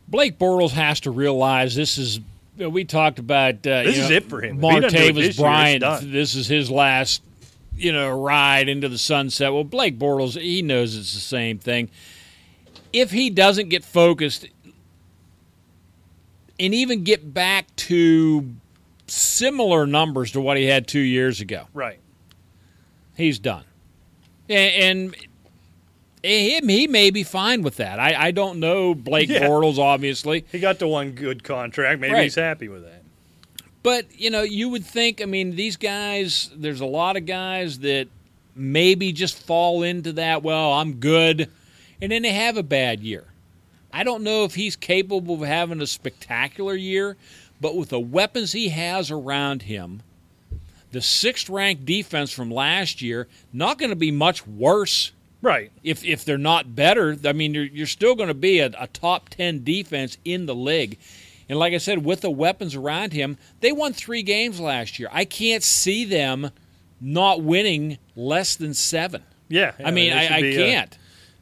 Blake Bortles has to realize this is. We talked about uh, this you is know, it for him. If he doesn't do it Martavis this year, Bryant. This is his last, you know, ride into the sunset. Well, Blake Bortles, he knows it's the same thing. If he doesn't get focused and even get back to similar numbers to what he had two years ago, Right. he's done. And, and him, he may be fine with that. I, I don't know Blake Yeah. Bortles, obviously. He got the one good contract. Maybe Right. he's happy with that. But, you know, you would think, I mean, these guys, there's a lot of guys that maybe just fall into that, well, I'm good, and then they have a bad year. I don't know if he's capable of having a spectacular year, but with the weapons he has around him, the sixth ranked defense from last year, not going to be much worse Right. if if they're not better, I mean, you're, you're still going to be a, a top 10 defense in the league. And like I said, with the weapons around him, they won three games last year. I can't see them not winning less than seven. Yeah. I mean, I, I can't.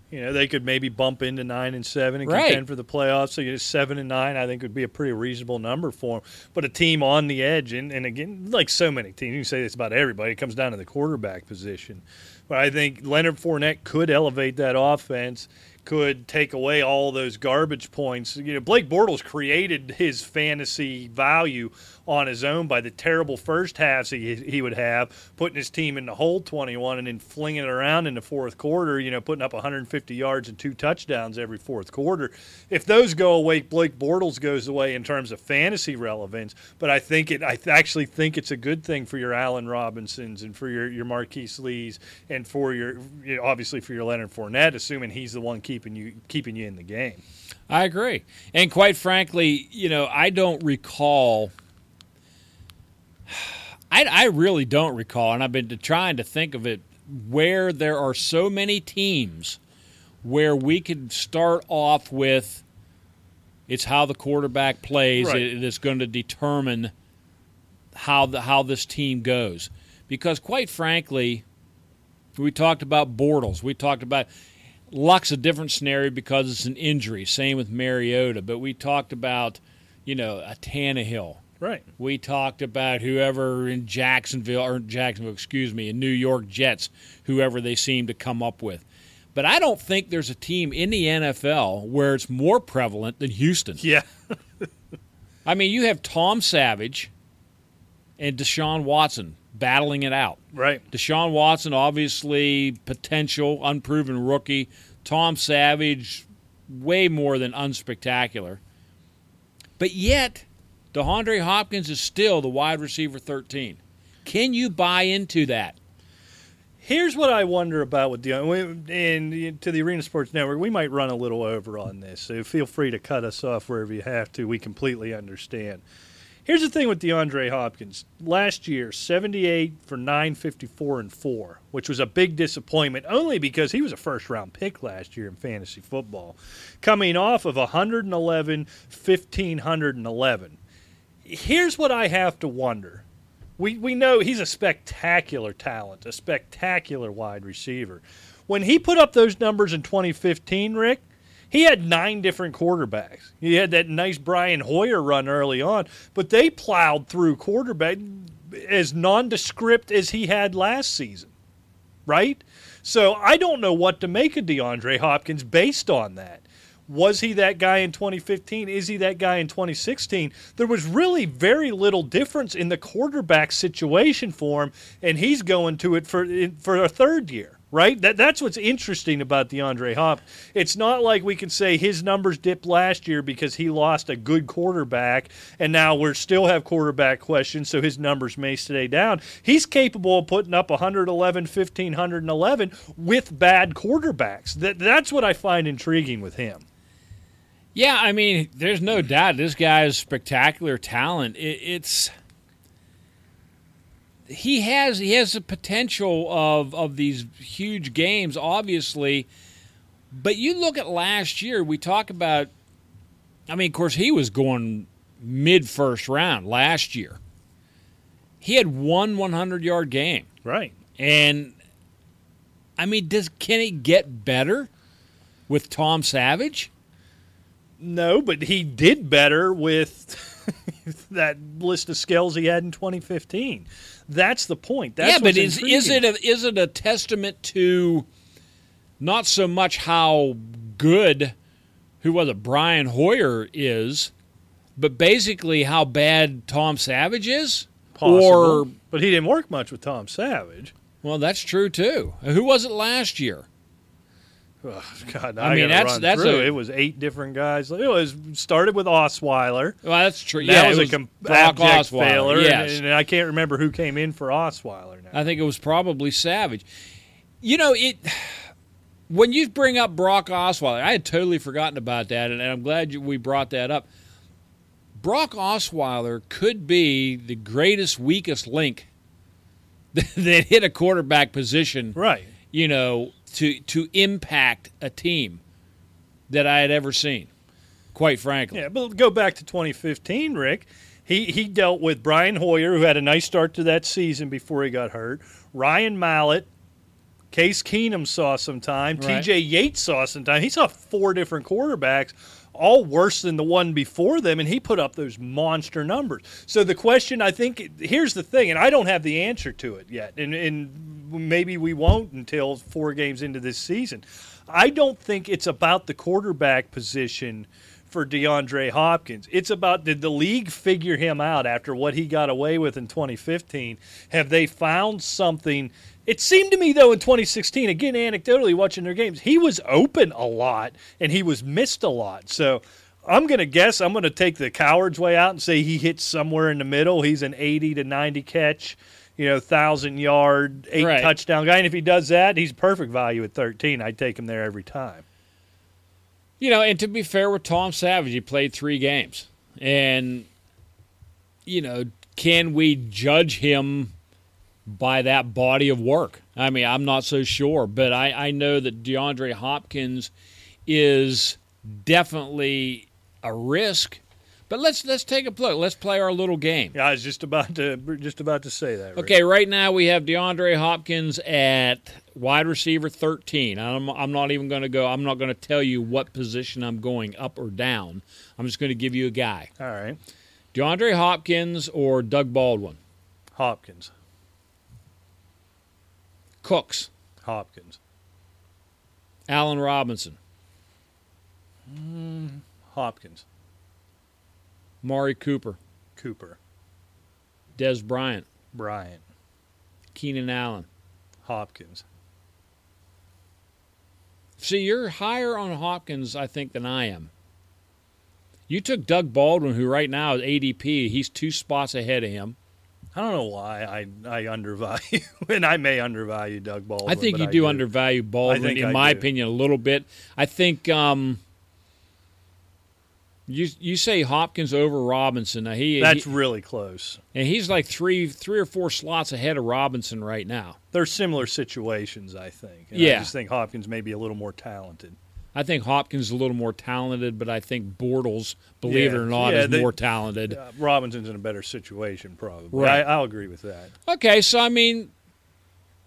You know, they could maybe bump into nine and seven and Right. contend for the playoffs. So you know, seven and nine, I think, would be a pretty reasonable number for them. But a team on the edge, and, and again, like so many teams, you can say this about everybody. It comes down to the quarterback position. But I think Leonard Fournette could elevate that offense. Could take away all those garbage points. You know, Blake Bortles created his fantasy value on his own by the terrible first halves he, he would have, putting his team in the hole 21 and then flinging it around in the fourth quarter, you know, putting up 150 yards and two touchdowns every fourth quarter. If those go away, Blake Bortles goes away in terms of fantasy relevance, but I think it I actually think it's a good thing for your Allen Robinsons and for your your Marquise Lees and for your you know, obviously for your Leonard Fournette assuming he's the one keeping you keeping you in the game. I agree. And quite frankly, you know, I don't recall. I, I really don't recall, and I've been trying to think of it where there are so many teams where we could start off with it's how the quarterback plays Right. it- that's going to determine how the how this team goes. Because quite frankly, we talked about Bortles. We talked about Luck's a different scenario because it's an injury. Same with Mariota. But we talked about, you know, a Tannehill. Right. We talked about whoever in Jacksonville or Jacksonville, excuse me, in New York Jets, whoever they seem to come up with. But I don't think there's a team in the NFL where it's more prevalent than Houston. Yeah. I mean, you have Tom Savage and Deshaun Watson battling it out. Right. Deshaun Watson, obviously potential, unproven rookie. Tom Savage, way more than unspectacular. But yet, DeAndre Hopkins is still the wide receiver 13. Can you buy into that? Here's what I wonder about with the and to the Arena Sports Network, we might run a little over on this, so feel free to cut us off wherever you have to. We completely understand. Here's the thing with DeAndre Hopkins. Last year, 78 for 954 and 4, which was a big disappointment only because he was a first round pick last year in fantasy football, coming off of 111, 1511. Here's what I have to wonder we we know he's a spectacular talent, a spectacular wide receiver. When he put up those numbers in 2015, Rick, he had nine different quarterbacks. He had that nice Brian Hoyer run early on, but they plowed through quarterback. as nondescript as he had last season, right? So I don't know what to make of DeAndre Hopkins based on that. Was he that guy in 2015? Is he that guy in 2016? There was really very little difference in the quarterback situation for him, and he's going to it for for a third year right? That that's what's interesting about DeAndre Hop. It's not like we can say his numbers dipped last year because he lost a good quarterback, and now we're still have quarterback questions, so his numbers may stay down. He's capable of putting up 111, 1511 with bad quarterbacks. That that's what I find intriguing with him. Yeah, I mean, there's no doubt this guy is spectacular talent. It, it's he has he has the potential of of these huge games, obviously. But you look at last year. We talk about. I mean, of course, he was going mid first round last year. He had one 100 yard game, right? And I mean, does can it get better with Tom Savage? No, but he did better with that list of skills he had in 2015. That's the point. That's yeah, but is is it a, is it a testament to not so much how good who was it Brian Hoyer is, but basically how bad Tom Savage is? Possible. Or but he didn't work much with Tom Savage. Well, that's true too. Who was it last year? Oh, God, I, I mean that's that's a, it was eight different guys. It was started with Osweiler. Well, that's true. Yeah, that was, was a com- Osweiler. failure. Yes. And, and, I can't remember who came in for Osweiler. Now. I think it was probably Savage. You know it. When you bring up Brock Osweiler, I had totally forgotten about that, and, and I'm glad you, we brought that up. Brock Osweiler could be the greatest, weakest link that hit a quarterback position. Right. You know, to to impact a team that I had ever seen. Quite frankly. Yeah, but go back to 2015, Rick. He he dealt with Brian Hoyer, who had a nice start to that season before he got hurt. Ryan Mallett, Case Keenum saw some time. Right. T.J. Yates saw some time. He saw four different quarterbacks all worse than the one before them, and he put up those monster numbers. So the question, I think, here's the thing, and I don't have the answer to it yet, and, and maybe we won't until four games into this season. I don't think it's about the quarterback position for DeAndre Hopkins. It's about did the league figure him out after what he got away with in 2015? Have they found something it seemed to me, though, in 2016, again, anecdotally watching their games, he was open a lot and he was missed a lot. So I'm going to guess I'm going to take the coward's way out and say he hits somewhere in the middle. He's an 80 to 90 catch, you know, 1,000 yard, eight right. touchdown guy. And if he does that, he's perfect value at 13. I'd take him there every time. You know, and to be fair with Tom Savage, he played three games. And, you know, can we judge him by that body of work. I mean, I'm not so sure, but I, I know that DeAndre Hopkins is definitely a risk. But let's let's take a look. Let's play our little game. Yeah, I was just about to just about to say that. Rick. Okay, right now we have DeAndre Hopkins at wide receiver 13. I'm I'm not even going to go. I'm not going to tell you what position I'm going up or down. I'm just going to give you a guy. All right. DeAndre Hopkins or Doug Baldwin. Hopkins. Cooks. Hopkins. Allen Robinson. Mm, Hopkins. Mari Cooper. Cooper. Dez Bryant. Bryant. Keenan Allen. Hopkins. See, you're higher on Hopkins, I think, than I am. You took Doug Baldwin, who right now is ADP. He's two spots ahead of him. I don't know why I I undervalue, and I may undervalue Doug Baldwin. I think you do, do, undervalue Baldwin, in I my do. opinion, a little bit. I think um, you you say Hopkins over Robinson. Now he that's he, really close, and he's like three three or four slots ahead of Robinson right now. They're similar situations, I think. And yeah, I just think Hopkins may be a little more talented. I think Hopkins is a little more talented, but I think Bortles, believe yeah. it or not, yeah, is they, more talented. Uh, Robinson's in a better situation, probably. Right. I, will agree with that. Okay, so I mean,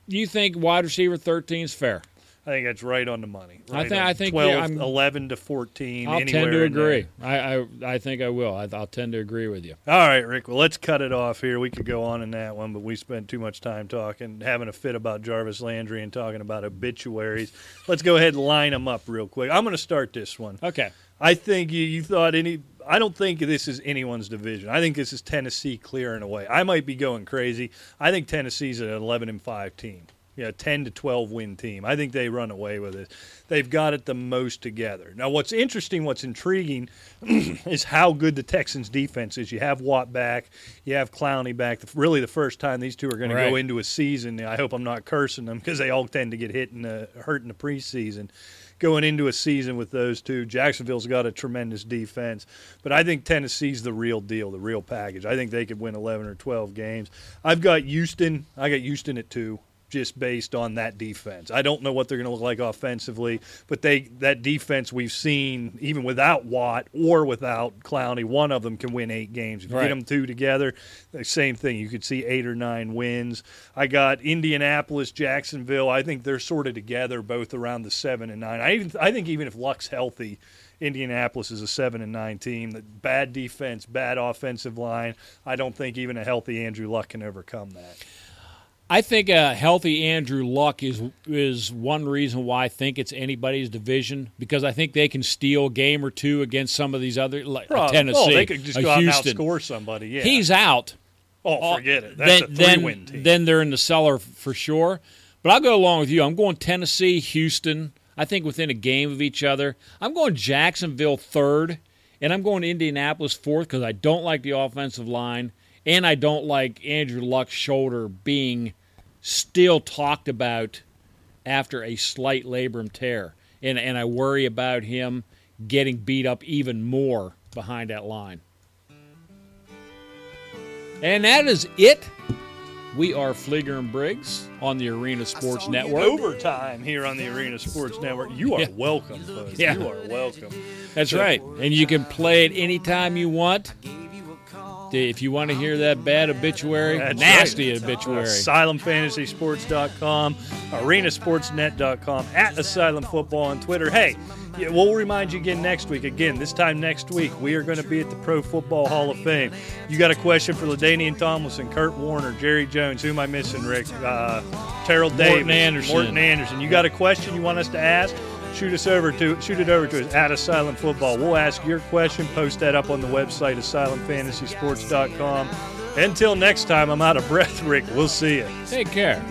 you think wide receiver 13 is fair? I think that's right on the money. I think-. I think, 12, yeah, I'm- 11 to 14. I'll tend to agree. I, I I think I will. I, I'll tend to agree with you. All right, Rick. Well, let's cut it off here. We could go on in that one, but we spent too much time talking, having a fit about Jarvis Landry and talking about obituaries. Let's go ahead and line them up real quick. I'm going to start this one. Okay. I think you, you thought any. I don't think this is anyone's division. I think this is Tennessee clear clearing away. I might be going crazy. I think Tennessee's an 11 and five team. Yeah, 10 to 12 win team. I think they run away with it. They've got it the most together. Now, what's interesting, what's intriguing, is how good the Texans' defense is. You have Watt back, you have Clowney back. Really, the first time these two are going to go into a season. I hope I'm not cursing them because they all tend to get hit in the hurt in the preseason going into a season with those two. Jacksonville's got a tremendous defense, but I think Tennessee's the real deal, the real package. I think they could win 11 or 12 games. I've got Houston. I got Houston at two. Just based on that defense, I don't know what they're going to look like offensively, but they that defense we've seen even without Watt or without Clowney, one of them can win eight games. If you Right. get them two together, the same thing. You could see eight or nine wins. I got Indianapolis, Jacksonville. I think they're sort of together, both around the seven and nine. I even I think even if Luck's healthy, Indianapolis is a seven and nine team. The bad defense, bad offensive line. I don't think even a healthy Andrew Luck can overcome that. I think a healthy Andrew Luck is is one reason why I think it's anybody's division because I think they can steal a game or two against some of these other like Probably. Tennessee, Oh, they could just go out and outscore somebody. Yeah. He's out. oh, uh, forget it. That's then, a three-win team. then they're in the cellar for sure. But I'll go along with you. I'm going Tennessee, Houston. I think within a game of each other. I'm going Jacksonville third, and I'm going Indianapolis fourth because I don't like the offensive line, and I don't like Andrew Luck's shoulder being still talked about after a slight labrum tear, and and I worry about him getting beat up even more behind that line. And that is it. We are Fleeger and Briggs on the Arena Sports Network. overtime here on the Arena Sports Network. You are Yeah. welcome, folks. Yeah. You are welcome. That's right. And you can play it anytime you want. If you want to hear that bad obituary, That's nasty right. obituary. AsylumFantasySports.com, ArenaSportsNet.com, at Asylum Football on Twitter. Hey, yeah, we'll remind you again next week. Again, this time next week, we are going to be at the Pro Football Hall of Fame. You got a question for LaDainian Tomlinson, Kurt Warner, Jerry Jones. Who am I missing, Rick? Uh, Terrell Davis, Morten Andersen. Morten Andersen. You got a question you want us to ask? Shoot us over to shoot it over to us at Asylum Football. We'll ask your question. Post that up on the website AsylumFantasySports.com. Until next time, I'm out of breath, Rick. We'll see you. Take care.